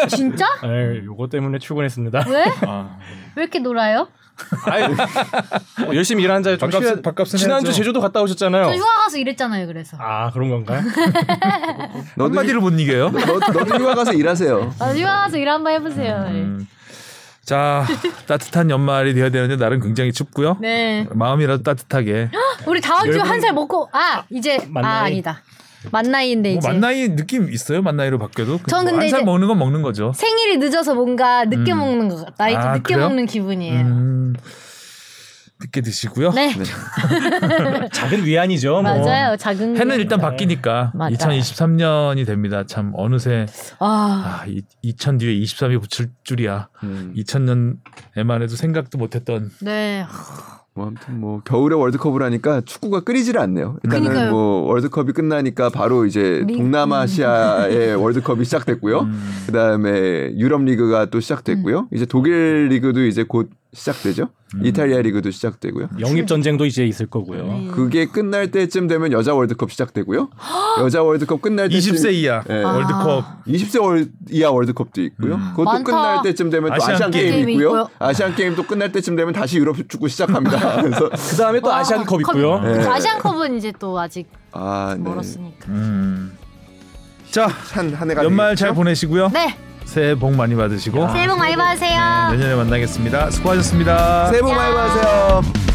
진짜? 에이, 요거 때문에 출근했습니다. 왜? 아. 왜 이렇게 놀아요? 아유, 뭐 (laughs) 열심히 일하는 자에 좀 쉬어야- 밥값은 지난주 해야죠. 제주도 갔다 오셨잖아요. 저 휴가 가서 일했잖아요. 그래서. 아 그런 건가요? (laughs) 너도 한마디를 못 이겨요. 너, 너도 (laughs) 휴가 가서 일하세요. 아, 휴가 가서 일 한번 해보세요. 음. 자 따뜻한 연말이 되어야 되는데 날은 굉장히 춥고요. 네. 마음이라도 따뜻하게. 우리 다음 열분- 한살 먹고 아 이제 만나이? 아 아니다. 만나이인데 뭐 이제 만나이 느낌 있어요? 만나이로 바뀌어도. 전 근데 한살 먹는 건 먹는 거죠. 생일이 늦어서 뭔가 늦게 음. 먹는 것 같다. 나이 좀 아, 늦게 그래요? 먹는 기분이에요. 음, 늦게 드시고요. 네, (laughs) 작은 위안이죠. 뭐. 맞아요. 작은 해는 게. 일단 바뀌니까 맞아요. 2023년이 됩니다. 참 어느새 아, 아, 이, 2000 뒤에 23이 붙일 줄이야. 음. 2000년에만 해도 생각도 못했던 네. 뭐 아무튼 뭐 겨울에 월드컵을 하니까 축구가 끓이지를 않네요. 일단은 그러니까요. 뭐 월드컵이 끝나니까 바로 이제 리- 동남아시아의 (laughs) 월드컵이 시작됐고요. 음. 그다음에 유럽 리그가 또 시작됐고요. 이제 독일 리그도 이제 곧 시작되죠. 음. 이탈리아 리그도 시작되고요. 영입 전쟁도 이제 있을 거고요. 네. 그게 끝날 때쯤 되면 여자 월드컵 시작되고요. (gasps) 여자 월드컵 끝날 때쯤 20세 이하 네. 월드컵 20세 월 이하 월드컵도 있고요. 음. 그것도 많다. 끝날 때쯤 되면 또 아시안 아시안, 게임 게임이 있고요. 있고요. 아시안 게임도 끝날 때쯤 되면 다시 유럽 축구 시작합니다. (laughs) 그래서 그 다음에 또 아시안 컵 있고요. 네. 아시안컵은 이제 또 아직 아, 네. 멀었으니까. 음. 자 한, 한 해가 연말 잘 되겠죠? 보내시고요. 네, 새해 복 많이 받으시고 새해 복 많이 받으세요. 내년에 만나겠습니다. 수고하셨습니다. 새해 복 많이 받으세요.